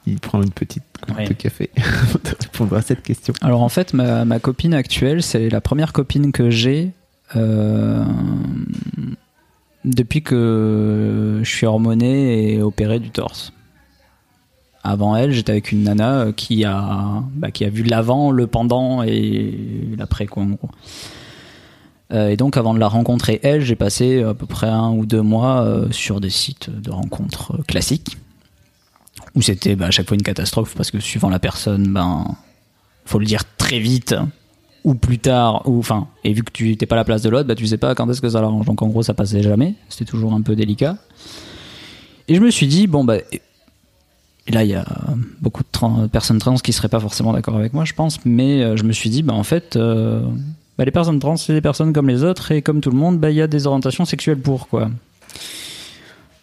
Il prend une petite coupe de café répondre à cette question. Alors en fait, ma, ma copine actuelle, c'est la première copine que j'ai depuis que je suis hormoné et opéré du torse. Avant elle, j'étais avec une nana euh, qui a, bah, qui a vu l'avant, le pendant et l'après, quoi, en gros. Euh, et donc, avant de la rencontrer, elle, j'ai passé à peu près un ou deux mois euh, sur des sites de rencontres euh, classiques, où c'était bah, à chaque fois une catastrophe, parce que suivant la personne, ben, faut le dire très vite ou plus tard ou enfin et vu que tu n'étais pas à la place de l'autre bah tu sais pas quand est-ce que ça l'arrange. Donc en gros ça passait jamais. C'était toujours un peu délicat. Et je me suis dit bon bah et là il y a beaucoup de personnes trans qui seraient pas forcément d'accord avec moi je pense. Mais euh, je me suis dit bah en fait euh, bah, les personnes trans c'est des personnes comme les autres. Et comme tout le monde bah il y a des orientations sexuelles pour quoi.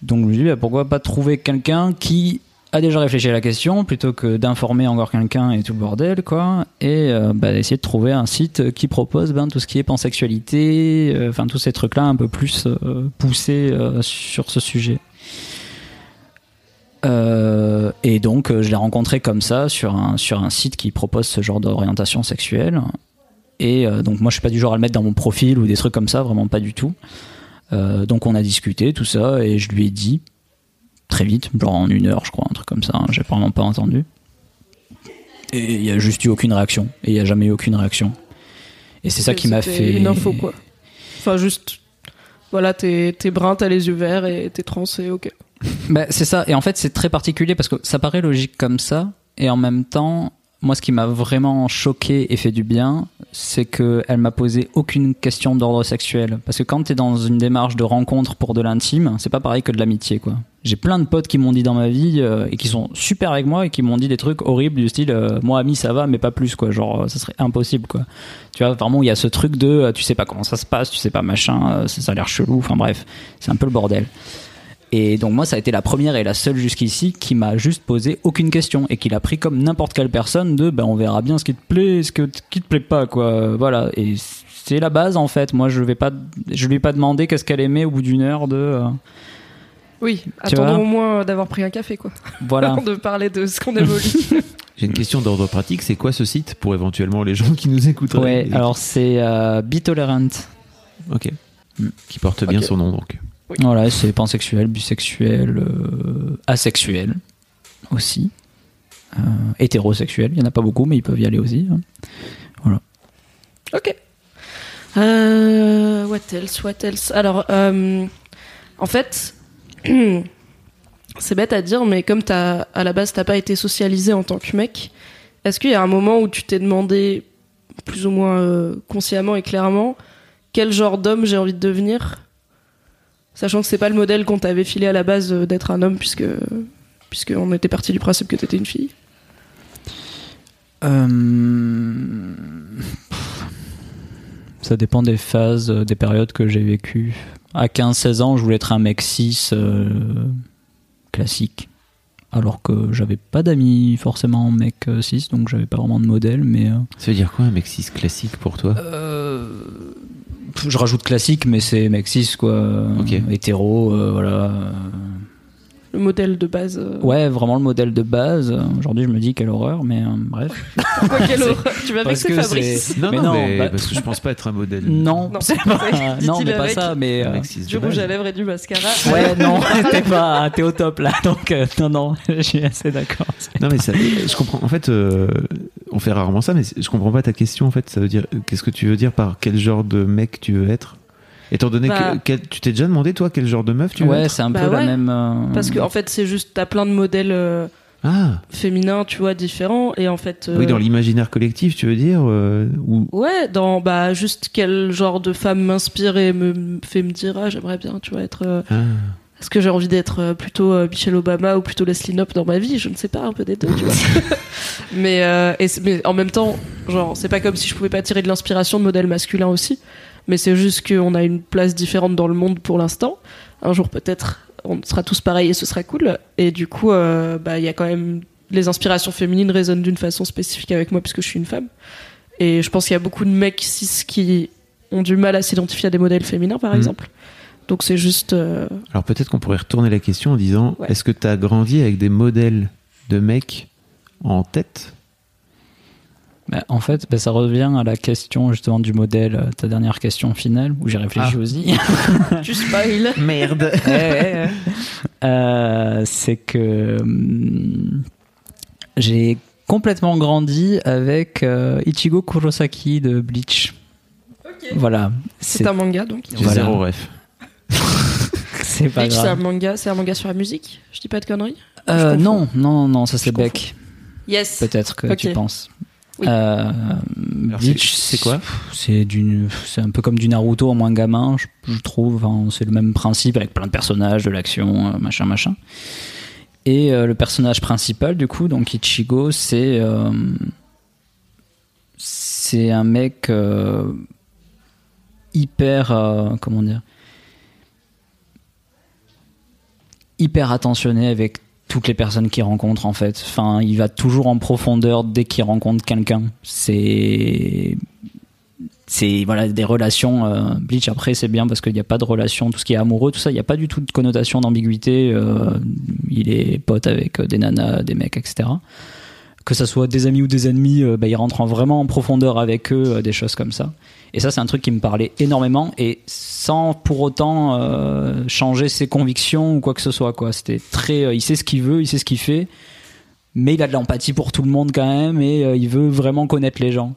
Donc je me suis dit bah, pourquoi pas trouver quelqu'un qui a déjà réfléchi à la question plutôt que d'informer encore quelqu'un et tout le bordel quoi et euh, bah, essayer de trouver un site qui propose ben, tout ce qui est pansexualité euh, enfin tous ces trucs là un peu plus euh, poussés sur ce sujet. Et donc je l'ai rencontré comme ça sur un, sur un site qui propose ce genre d'orientation sexuelle. Et donc moi je suis pas du genre à le mettre dans mon profil ou des trucs comme ça vraiment pas du tout. Donc on a discuté tout ça et je lui ai dit très vite, genre en une heure, je crois, un truc comme ça. hein, J'ai vraiment pas entendu. Et il y a juste eu aucune réaction. Et il y a jamais eu aucune réaction. Et c'est ça qui m'a fait. Une info, quoi. Enfin, juste. Voilà, t'es t'es brun, t'as les yeux verts et t'es trans, et ok. Bah, c'est ça. Et en fait, c'est très particulier parce que ça paraît logique comme ça. Et en même temps, moi, ce qui m'a vraiment choqué et fait du bien, c'est qu'elle m'a posé aucune question d'ordre sexuel. Parce que quand t'es dans une démarche de rencontre pour de l'intime, c'est pas pareil que de l'amitié, quoi. J'ai plein de potes qui m'ont dit dans ma vie euh, et qui sont super avec moi et qui m'ont dit des trucs horribles du style euh, moi ami ça va mais pas plus quoi genre euh, ça serait impossible quoi tu vois vraiment il y a ce truc de tu sais pas comment ça se passe tu sais pas machin ça a l'air chelou enfin bref c'est un peu le bordel et donc moi, ça a été la première et la seule jusqu'ici qui m'a juste posé aucune question et qui l'a pris comme n'importe quelle personne de ben on verra bien ce qui te plaît, ce que qui te plaît pas quoi. Voilà et c'est la base en fait. Moi, je vais pas, je lui ai pas demandé qu'est-ce qu'elle aimait au bout d'une heure de. euh, Oui, Tu attendons au moins d'avoir pris un café, quoi. voilà. Avant de parler de ce qu'on évolue. J'ai une question d'ordre pratique. C'est quoi ce site pour éventuellement les gens qui nous écouteraient Ouais. et- Alors c'est euh, Bitolerant. Ok. Mm. Qui porte bien son nom donc. Voilà, c'est pansexuel, bisexuel, euh, asexuel aussi. Euh, hétérosexuel, il y en a pas beaucoup, mais ils peuvent y aller aussi. hein. ok. Euh, what else, what else? Alors, euh, en fait, c'est bête à dire, mais comme t'as, à la base, t'as pas été socialisé en tant que mec, est-ce qu'il y a un moment où tu t'es demandé, plus ou moins euh, consciemment et clairement, quel genre d'homme j'ai envie de devenir? Sachant que c'est pas le modèle qu'on t'avait filé à la base euh, d'être un homme, puisque, puisque on était parti du principe que t'étais une fille. Euh, Ça dépend des phases, euh, des périodes que j'ai vécues. À 15-16 ans, je voulais être un mec cis euh, classique. Alors que j'avais pas d'amis forcément mec euh, cis, donc j'avais pas vraiment de modèle, mais. euh, Ça veut dire quoi un mec cis classique pour toi? Euh, je rajoute classique, mais c'est mec cis, quoi. Ok. Hétéro, euh, voilà. Le modèle de base. euh. Ouais, vraiment le modèle de base. Aujourd'hui, je me dis quelle horreur, mais euh, bref. Pourquoi quelle horreur Tu vas vexer Fabrice Non, Mais non, mais bah- parce que je pense pas être un modèle. Non, Non, pas. non, mais pas ça, mais. Euh, Du rouge à lèvres et du mascara. Ouais, non, t'es pas, t'es au top là, donc euh, non, non, je suis assez d'accord. Non mais ça, je comprends. En fait, euh, on fait rarement ça, mais je comprends pas ta question. En fait, ça veut dire qu'est-ce que tu veux dire par quel genre de mec tu veux être? Étant donné Bah- que quel- tu t'es déjà demandé toi quel genre de meuf tu veux Ouais, être? c'est un Bah peu la ouais. même. euh, Parce que en fait, c'est juste, t'as plein de modèles euh, Ah, féminins, tu vois, différents. Et en fait. oui, euh, dans l'imaginaire collectif, tu veux dire euh, ou Ouais, dans bah juste quel genre de femme m'inspire et me me fait me dire ah j'aimerais bien tu vois être euh, Ah. Est-ce que j'ai envie d'être euh, plutôt euh, Michelle Obama ou plutôt Leslie Knope dans ma vie? Je ne sais pas un peu des deux tu vois. Mais euh, et mais en même temps genre c'est pas comme si je pouvais pas tirer de l'inspiration de modèles masculins aussi. Mais c'est juste qu'on a une place différente dans le monde pour l'instant. Un jour peut-être on sera tous pareils et ce sera cool. Et du coup euh, bah il y a quand même les inspirations féminines résonnent d'une façon spécifique avec moi puisque je suis une femme. Et je pense qu'il y a beaucoup de mecs cis qui ont du mal à s'identifier à des modèles féminins, par Mhm. exemple. Donc c'est juste. euh, Alors peut-être qu'on pourrait retourner la question en disant Ouais. est-ce que tu as grandi avec des modèles de mecs en tête? Bah, en fait, bah, ça revient à la question justement du modèle, euh, ta dernière question finale, où j'ai réfléchi Ah. aussi. tu spoil. Merde Ouais, ouais, ouais. Euh, c'est que hum, j'ai complètement grandi avec euh, Ichigo Kurosaki de Bleach. Voilà, C'est un manga donc. J'ai Voilà. zéro ref. C'est pas Bleach, c'est un grave. manga, c'est un manga sur la musique. Je dis pas de conneries. Euh, non, non, non, ça c'est. Beck. Yes. Peut-être que tu penses. Oui. Euh, Bleach, c'est- quoi C'est d'une, c'est un peu comme du Naruto en moins gamin, je, je trouve. Enfin, c'est le même principe avec plein de personnages, de l'action, euh, machin, machin. Et euh, le personnage principal, du coup, donc Ichigo, c'est euh, c'est un mec euh, hyper, euh, comment dire, hyper attentionné avec toutes les personnes qu'il rencontre en fait. Enfin, il va toujours en profondeur dès qu'il rencontre quelqu'un. C'est c'est voilà des relations euh, Bleach après c'est bien parce qu'il n'y a pas de relation tout ce qui est amoureux tout ça il n'y a pas du tout de connotation d'ambiguïté euh, il est pote avec euh, des nanas des mecs etc que ça soit des amis ou des ennemis euh, bah, il rentre en- vraiment en profondeur avec eux euh, des choses comme ça. Et ça c'est un truc qui me parlait énormément et sans pour autant euh, changer ses convictions ou quoi que ce soit c'était très il sait ce qu'il veut il sait ce qu'il fait mais il a de l'empathie pour tout le monde quand même et il veut vraiment connaître les gens.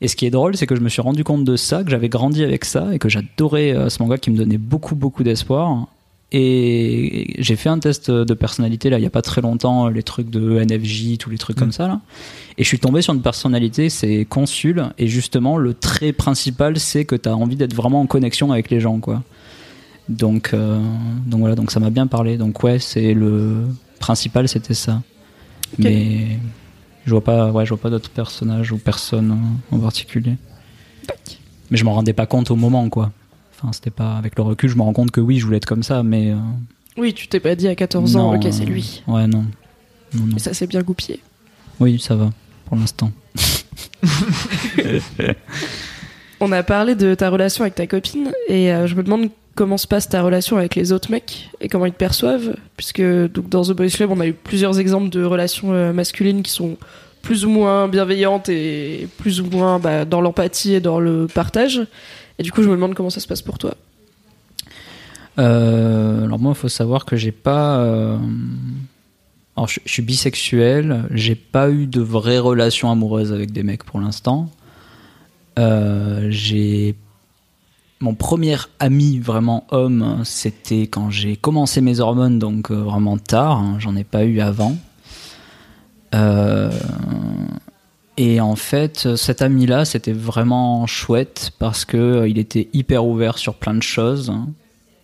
Et ce qui est drôle, c'est que je me suis rendu compte de ça, que j'avais grandi avec ça et que j'adorais ce manga qui me donnait beaucoup, beaucoup d'espoir. Et j'ai fait un test de personnalité là il y a pas très longtemps, les trucs de NFJ, tous les trucs comme ça là. Et je suis tombé sur une personnalité, c'est Consul. Et justement, le trait principal, c'est que tu as envie d'être vraiment en connexion avec les gens, quoi. Donc, euh, donc voilà, donc ça m'a bien parlé. Donc ouais, c'est le principal, c'était ça. Mais je vois pas, ouais, je vois pas d'autres personnages ou personnes en particulier. Mais je m'en rendais pas compte au moment, quoi. Enfin, c'était pas avec le recul, je me rends compte que oui, je voulais être comme ça, mais euh, Oui, tu t'es pas dit à 14 ans, ok, c'est euh, lui. Ouais, non. Non, non. Et ça s'est bien goupillé. Oui, ça va pour l'instant. On a parlé de ta relation avec ta copine et euh, je me demande comment se passe ta relation avec les autres mecs et comment ils te perçoivent puisque donc dans The Boys Club on a eu plusieurs exemples de relations euh, masculines qui sont plus ou moins bienveillantes et plus ou moins bah, dans l'empathie et dans le partage et du coup je me demande comment ça se passe pour toi. Euh, alors moi, il faut savoir que j'ai pas. euh, Alors, je, suis bisexuel. J'ai pas eu de vraies relations amoureuses avec des mecs pour l'instant. Euh, j'ai mon premier ami vraiment homme, c'était quand j'ai commencé mes hormones, donc vraiment tard. hein, J'en ai pas eu avant. Euh, et en fait, cet ami-là, c'était vraiment chouette parce que euh, il était hyper ouvert sur plein de choses.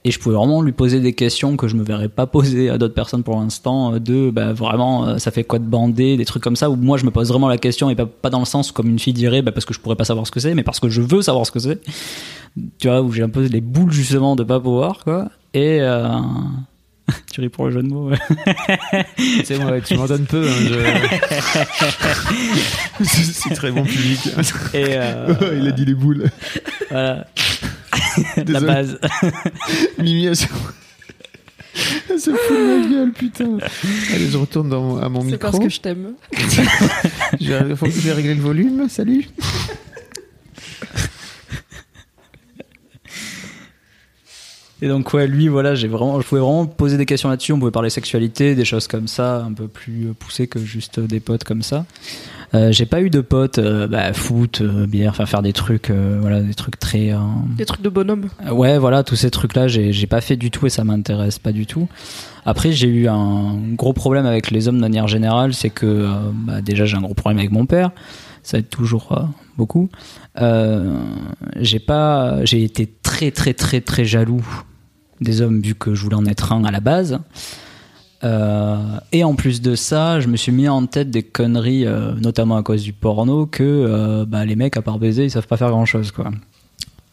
Et je pouvais vraiment lui poser des questions que je me verrais pas poser à d'autres personnes pour l'instant. euh, De bah, vraiment, euh, ça fait quoi de bander, des trucs comme ça. Où moi, je me pose vraiment la question et pas, pas dans le sens comme une fille dirait, bah, parce que je pourrais pas savoir ce que c'est, mais parce que je veux savoir ce que c'est. Tu vois, où j'ai un peu les boules justement de pas pouvoir, quoi. Et. tu ris pour le jeu de mots. ouais. C'est moi, tu m'en donnes peu. hein, je- C'est c'est très bon public. Et euh, Il a dit les boules. voilà. la base. Mimi, elle se... fout de ma gueule, putain. Allez, je retourne dans mon- à mon C'est micro. parce que je t'aime. Je vais régler le volume. Salut. Et donc ouais, lui voilà, j'ai vraiment, je pouvais vraiment poser des questions là-dessus. On pouvait parler sexualité, des choses comme ça, un peu plus poussées que juste des potes comme ça. Euh, j'ai pas eu de potes, euh, bah, foot, euh, bière, enfin faire des trucs, euh, voilà, des trucs très. euh, Des trucs de bonhomme. Ouais, voilà, tous ces trucs-là, j'ai j'ai pas fait du tout et ça m'intéresse pas du tout. Après, j'ai eu un gros problème avec les hommes de manière générale, c'est que bah, déjà j'ai un gros problème avec mon père, ça aide toujours beaucoup. J'ai pas, j'ai été très très très très jaloux des hommes vu que je voulais en être un à la base. Euh, et en plus de ça, je me suis mis en tête des conneries, euh, notamment à cause du porno, que euh, bah, les mecs, à part baiser, ils savent pas faire grand chose, quoi.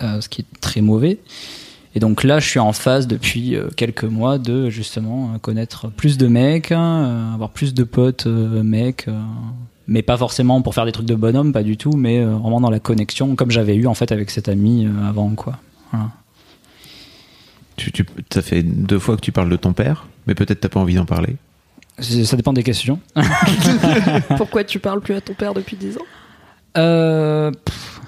Ce qui est très mauvais. Et donc là, je suis en phase depuis quelques mois de justement connaître plus de mecs, hein, avoir plus de potes mecs, mais pas forcément pour faire des trucs de bonhomme, pas du tout, mais vraiment dans la connexion, comme j'avais eu en fait avec cet ami avant, quoi. Voilà. Tu, tu, ça fait deux fois que tu parles de ton père, mais peut-être t'as pas envie d'en parler. Ça dépend des questions. Pourquoi tu parles plus à ton père depuis 10 ans? Euh, pff,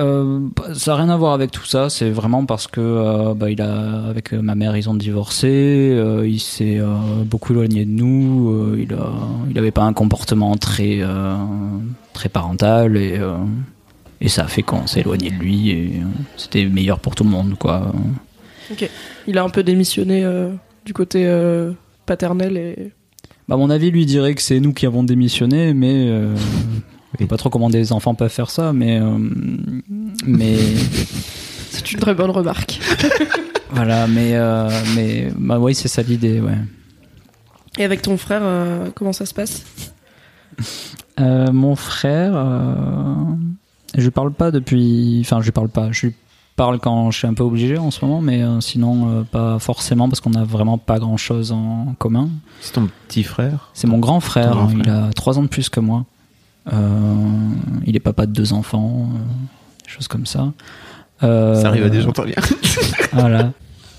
euh, ça n'a rien à voir avec tout ça. C'est vraiment parce que euh, bah, il a, avec ma mère, ils ont divorcé. euh, il s'est euh, beaucoup éloigné de nous. euh, il a, il avait pas un comportement très, euh, très parental et, euh, et ça a fait qu'on s'est éloigné de lui. Et euh, c'était meilleur pour tout le monde, quoi. Ok. Il a un peu démissionné euh, du côté euh, paternel et. Bah, à mon avis, lui dirait que c'est nous qui avons démissionné, mais euh, je sais pas trop comment des enfants peuvent faire ça, mais euh, mais C'est une très bonne remarque. Voilà, mais, euh, mais bah oui, c'est ça l'idée, ouais. Et avec ton frère, euh, comment ça se passe? Euh, mon frère, euh, je lui parle pas depuis. Enfin, je lui parle pas. Je lui parle quand je suis un peu obligé en ce moment, mais euh, sinon, euh, pas forcément parce qu'on a vraiment pas grand chose en commun. C'est ton petit frère? C'est mon grand frère, grand hein, il a trois ans de plus que moi. Euh, il est papa de deux enfants, euh, des choses comme ça. Euh, Ça arrive à des gens, t'en viens. Voilà.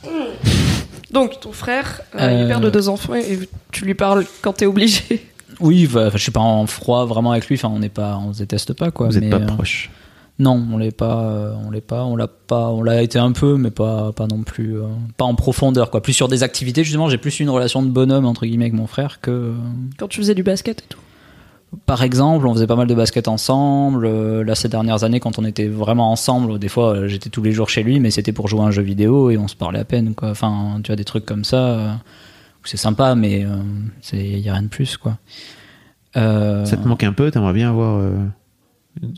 Donc, ton frère, euh, il est père de deux enfants et tu lui parles quand t'es obligé. Oui, bah, je suis pas en froid vraiment avec lui. Enfin, on n'est pas, on se déteste pas quoi. Vous êtes mais, pas euh, proches. Non, on l'est pas, euh, on l'est pas, on l'a pas, on l'a été un peu, mais pas, pas non plus, euh, pas en profondeur quoi. Plus sur des activités justement, j'ai plus une relation de bonhomme entre guillemets avec mon frère que, euh, Quand tu faisais du basket et tout. par exemple, on faisait pas mal de basket ensemble. euh, là, ces dernières années, quand on était vraiment ensemble, des fois, euh, j'étais tous les jours chez lui, mais c'était pour jouer à un jeu vidéo et on se parlait à peine quoi. Enfin, tu vois des trucs comme ça, euh, où c'est sympa, mais euh, c'est y a rien de plus quoi. Euh, Ça te manque un peu, t'aimerais bien avoir.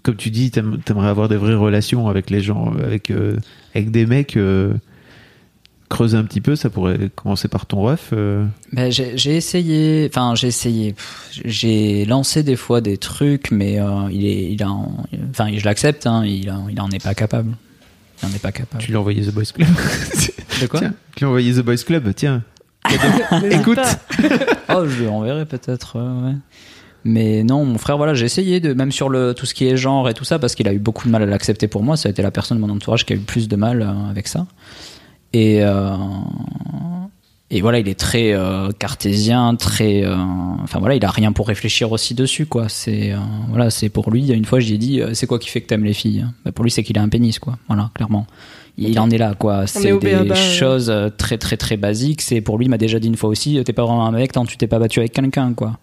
Comme tu dis, t'aimerais avoir des vraies relations avec les gens, avec, euh, avec des mecs. euh, creuser un petit peu, ça pourrait commencer par ton ref. euh. Ben, j'ai essayé, enfin j'ai essayé, j'ai lancé des fois des trucs, mais euh, il est, il enfin je l'accepte, hein, il, en- il en est pas capable. Il en est pas capable. Tu lui as envoyé The Boys Club. De quoi Tiens, tu lui as envoyé The Boys Club, tiens. Écoute. Oh, je lui enverrai peut-être. euh, ouais. Mais non, mon frère, voilà, j'ai essayé de, même sur le tout ce qui est genre et tout ça, parce qu'il a eu beaucoup de mal à l'accepter pour moi. Ça a été la personne de mon entourage qui a eu le plus de mal euh, avec ça. Et euh, et voilà, il est très euh, cartésien, très, euh, enfin voilà, il a rien pour réfléchir aussi dessus, quoi. C'est voilà, c'est pour lui. Une fois, j'ai dit, c'est quoi qui fait que t'aimes les filles Bah, Pour lui, c'est qu'il a un pénis, quoi. Voilà, clairement. Il en est là, quoi. est C'est des choses très, très, très basiques. C'est pour lui, il m'a déjà dit une fois aussi, t'es pas vraiment un mec tant que tu t'es pas battu avec quelqu'un, quoi.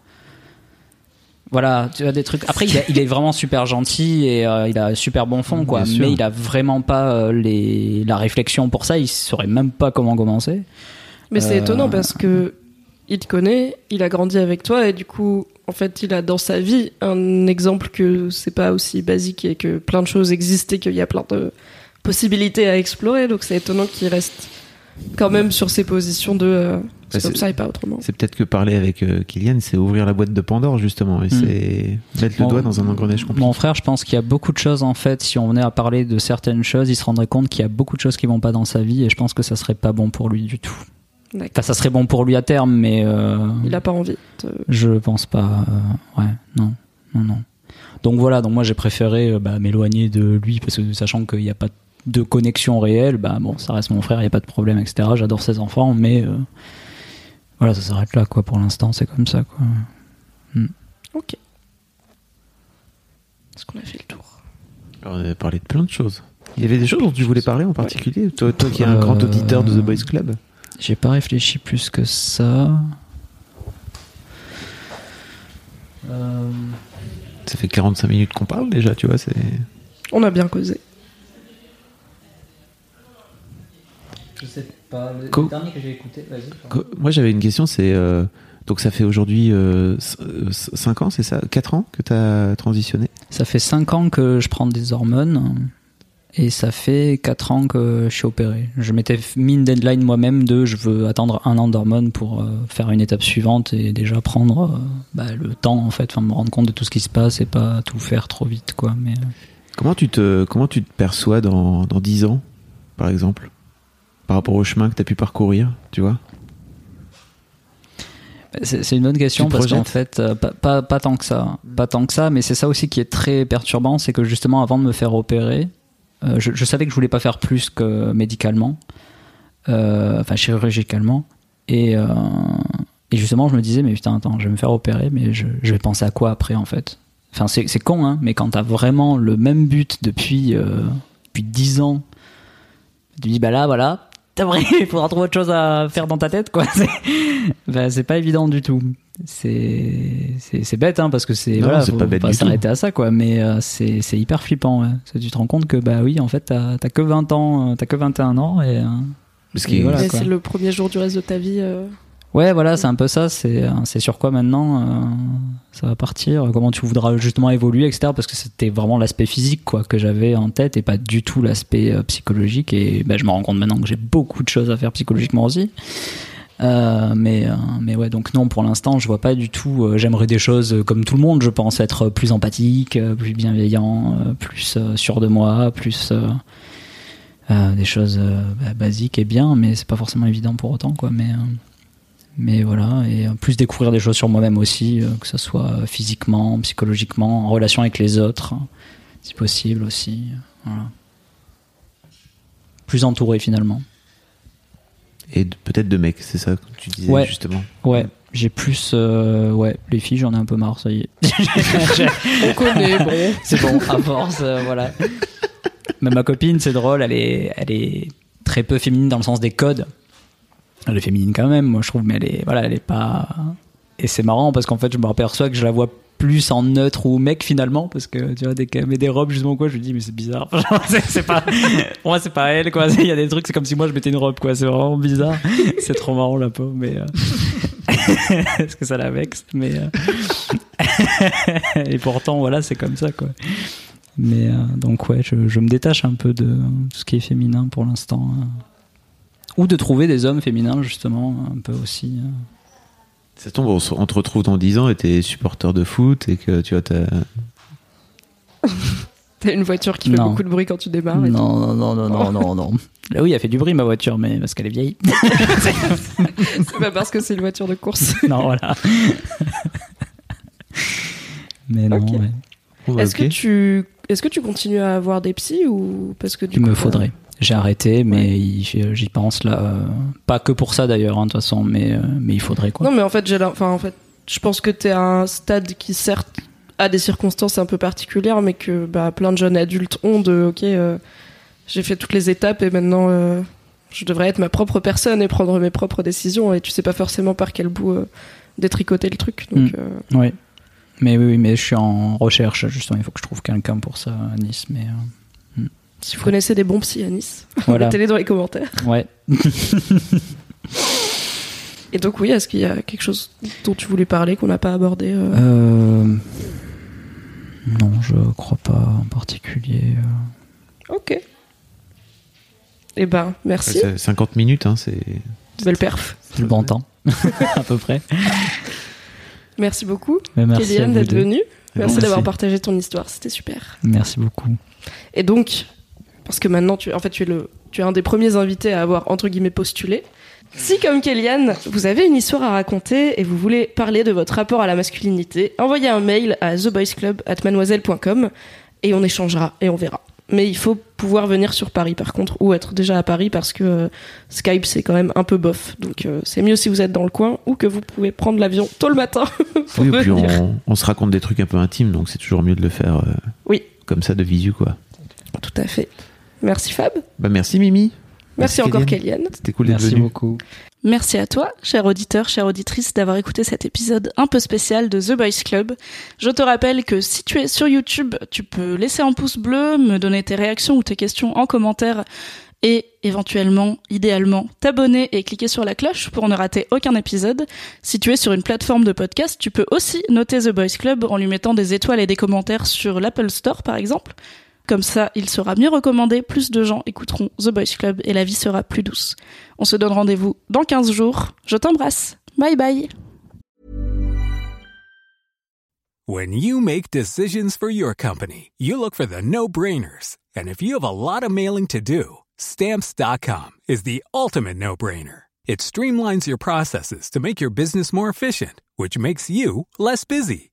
Voilà, tu as des trucs. Après, il, a- il est vraiment super gentil et euh, il a un super bon fond, quoi. Bien sûr. Mais il a vraiment pas euh, les, la réflexion pour ça. Il saurait même pas comment commencer. Mais c'est Euh, étonnant parce que il te connaît, il a grandi avec toi et du coup, en fait, il a dans sa vie un exemple que c'est pas aussi basique et que plein de choses existent et qu'il y a plein de possibilités à explorer. Donc c'est étonnant qu'il reste quand même sur ses positions de c'est Bah, ça et pas autrement. C'est peut-être que parler avec euh, Kylian, c'est ouvrir la boîte de Pandore, justement. Et Hmm. c'est mettre le doigt dans un engrenage compliqué. Mon frère, je pense qu'il y a beaucoup de choses en fait. Si on venait à parler de certaines choses, il se rendrait compte qu'il y a beaucoup de choses qui vont pas dans sa vie et je pense que ça serait pas bon pour lui du tout. Enfin, ça serait bon pour lui à terme, mais euh, Il a pas envie. de- je pense pas. euh, ouais, non, non, non. Donc voilà, donc moi j'ai préféré euh, bah, m'éloigner de lui parce que sachant qu'il n'y a pas de connexion réelle, bah bon, ça reste mon frère, il n'y a pas de problème, etc. J'adore ses enfants, mais euh, voilà, ça s'arrête là, quoi. Pour l'instant, c'est comme ça, quoi. Ok. Est-ce qu'on a fait le tour? Alors, on avait parlé de plein de choses. Il y avait des choses dont tu voulais parler en particulier? Toi, toi qui es un Euh, grand auditeur de The Boys Club? J'ai pas réfléchi plus que ça. Euh, Ça fait 45 minutes qu'on parle déjà, tu vois. C'est. On a bien causé. Je sais pas. Le Co- dernier que j'ai écouté, Moi, j'avais une question. C'est euh, donc ça fait aujourd'hui 5 ans, c'est ça 4 ans que tu as transitionné? Ça fait 5 ans que je prends des hormones et ça fait 4 ans que je suis opéré. Je m'étais mis une deadline moi-même de je veux attendre un an d'hormones pour euh, faire une étape suivante et déjà prendre euh, bah, le temps en fait, enfin me rendre compte de tout ce qui se passe et pas tout faire trop vite quoi. Mais euh, Comment tu te comment tu te perçois dans dans 10 ans, par exemple, par rapport au chemin que tu as pu parcourir, tu vois? C'est une bonne question parce qu'en fait, euh, pas, pas, pas tant que ça. Pas tant que ça, mais c'est ça aussi qui est très perturbant, c'est que justement avant de me faire opérer, euh, je, je savais que je voulais pas faire plus que médicalement, euh, enfin chirurgicalement, et, et justement je me disais mais putain attends, je vais me faire opérer, mais je, je vais penser à quoi après en fait? Enfin c'est con hein, mais quand t'as vraiment le même but depuis depuis 10 ans, tu dis bah là voilà, t'as vrai, il faudra trouver autre chose à faire dans ta tête quoi. C'est- bah, c'est pas évident du tout. C'est bête hein parce que c'est Non, voilà, c'est faut pas bête du tout. s'arrêter à ça quoi, mais euh, c'est c'est hyper flippant. Ouais. Tu te rends compte que bah oui en fait t'as que 20 ans, euh, t'as que 21 ans et euh, Parce Et voilà. Quoi. c'est le premier jour du reste de ta vie. euh, ouais voilà c'est un peu ça. C'est euh, sur quoi maintenant euh, ça va partir, comment tu voudras justement évoluer etc. Parce que c'était vraiment l'aspect physique quoi que j'avais en tête et pas du tout l'aspect euh, psychologique et bah, je me rends compte maintenant que j'ai beaucoup de choses à faire psychologiquement aussi. Mais mais ouais donc non pour l'instant je vois pas du tout j'aimerais des choses comme tout le monde je pense être plus empathique plus bienveillant plus sûr de moi plus des choses bah, basiques et bien mais c'est pas forcément évident pour autant quoi mais mais voilà et plus découvrir des choses sur moi-même aussi euh, que ce soit physiquement psychologiquement en relation avec les autres si possible aussi voilà plus entouré finalement et peut-être de mecs, c'est ça que tu disais Ouais. justement. Ouais, j'ai plus. euh, ouais, les filles, j'en ai un peu marre, ça y est. On connaît, bon. c'est bon, à force, euh, voilà. Mais ma copine, c'est drôle, elle est, elle est très peu féminine dans le sens des codes. Elle est féminine quand même, moi je trouve, mais elle est, voilà, elle est pas. Et c'est marrant parce qu'en fait, je me aperçois que je la vois plus en neutre ou mec finalement parce que tu vois dès qu'elle met des robes justement quoi je me dis mais c'est bizarre. C'est pas moi c'est pas elle quoi. Il y a des trucs c'est comme si moi je mettais une robe quoi. C'est vraiment bizarre. C'est trop marrant la peau mais euh, parce que ça la vexe? Mais euh, et pourtant voilà c'est comme ça quoi. Mais euh, donc ouais je, je me détache un peu de tout ce qui est féminin pour l'instant euh. Ou de trouver des hommes féminins justement un peu aussi euh. Ça tombe, on, se- on te retrouve dans 10 ans et t'es supporter de foot et que tu vois, t'as- T'as une voiture qui fait Non. beaucoup de bruit quand tu démarres. et non non non non non non non là oui elle fait du bruit ma voiture mais parce qu'elle est vieille. C'est pas parce que c'est une voiture de course. non voilà mais non Ok. ouais. Bah, Est-ce que tu est-ce que tu continues à avoir des psys ou parce que du Il coup, me euh, faudrait. J'ai arrêté, mais il- j'y pense là. euh, pas que pour ça d'ailleurs, hein, de toute façon, mais, euh, mais il faudrait quoi. Non, mais en fait, j'ai, enfin, en fait, je pense que t'es à un stade qui certes a des circonstances un peu particulières, mais que bah, plein de jeunes adultes ont de, ok, euh, j'ai fait toutes les étapes et maintenant euh, je devrais être ma propre personne et prendre mes propres décisions. Et tu sais pas forcément par quel bout euh, détricoter le truc. Donc, Mm. euh, Oui. Mais oui, mais je suis en recherche justement. Il faut que je trouve quelqu'un pour ça à Nice. Mais euh, si vous connaissez des bons psys à Nice, voilà. mettez-les dans les commentaires. Ouais. Et donc, oui, est-ce qu'il y a quelque chose dont tu voulais parler qu'on n'a pas abordé euh Euh, Non, je crois pas en particulier. euh. Ok. Eh ben, merci. Ouais, c'est 50 minutes, hein, c'est. Belle perf. C'est le bon temps, à peu près. Merci beaucoup, à Kéliane, d'être venue. Merci Merci. d'avoir partagé ton histoire, c'était super. Merci beaucoup. Et donc, parce que maintenant, tu, en fait, tu es, le, tu es un des premiers invités à avoir, entre guillemets, postulé. Si, comme Kéliane, vous avez une histoire à raconter et vous voulez parler de votre rapport à la masculinité, envoyez un mail à theboysclub.mademoiselle.com et on échangera et on verra. Mais il faut pouvoir venir sur Paris, par contre, ou être déjà à Paris parce que euh, Skype, c'est quand même un peu bof. Donc, euh, c'est mieux si vous êtes dans le coin ou que vous pouvez prendre l'avion tôt le matin pour Oui, puis venir. on, on se raconte des trucs un peu intimes, donc c'est toujours mieux de le faire euh, Oui. comme ça de visu, quoi. Tout à fait. Merci Fab. Bah merci Mimi. Merci, encore, Kéliane. C'était cool d'être Merci venu. beaucoup. Merci à toi, cher auditeur, chère auditrice, d'avoir écouté cet épisode un peu spécial de The Boys Club. Je te rappelle que si tu es sur YouTube, tu peux laisser un pouce bleu, me donner tes réactions ou tes questions en commentaire et éventuellement, idéalement, t'abonner et cliquer sur la cloche pour ne rater aucun épisode. Si tu es sur une plateforme de podcast, tu peux aussi noter The Boys Club en lui mettant des étoiles et des commentaires sur l'Apple Store par exemple. Comme ça, il sera mieux recommandé, plus de gens écouteront The Boys Club et la vie sera plus douce. On se donne rendez-vous dans 15 jours. Je t'embrasse. Bye bye. When you make decisions for your company, you look for the no-brainers. And if you have a lot of mailing to do, stamps.com is the ultimate no-brainer. It streamlines your processes to make your business more efficient, which makes you less busy.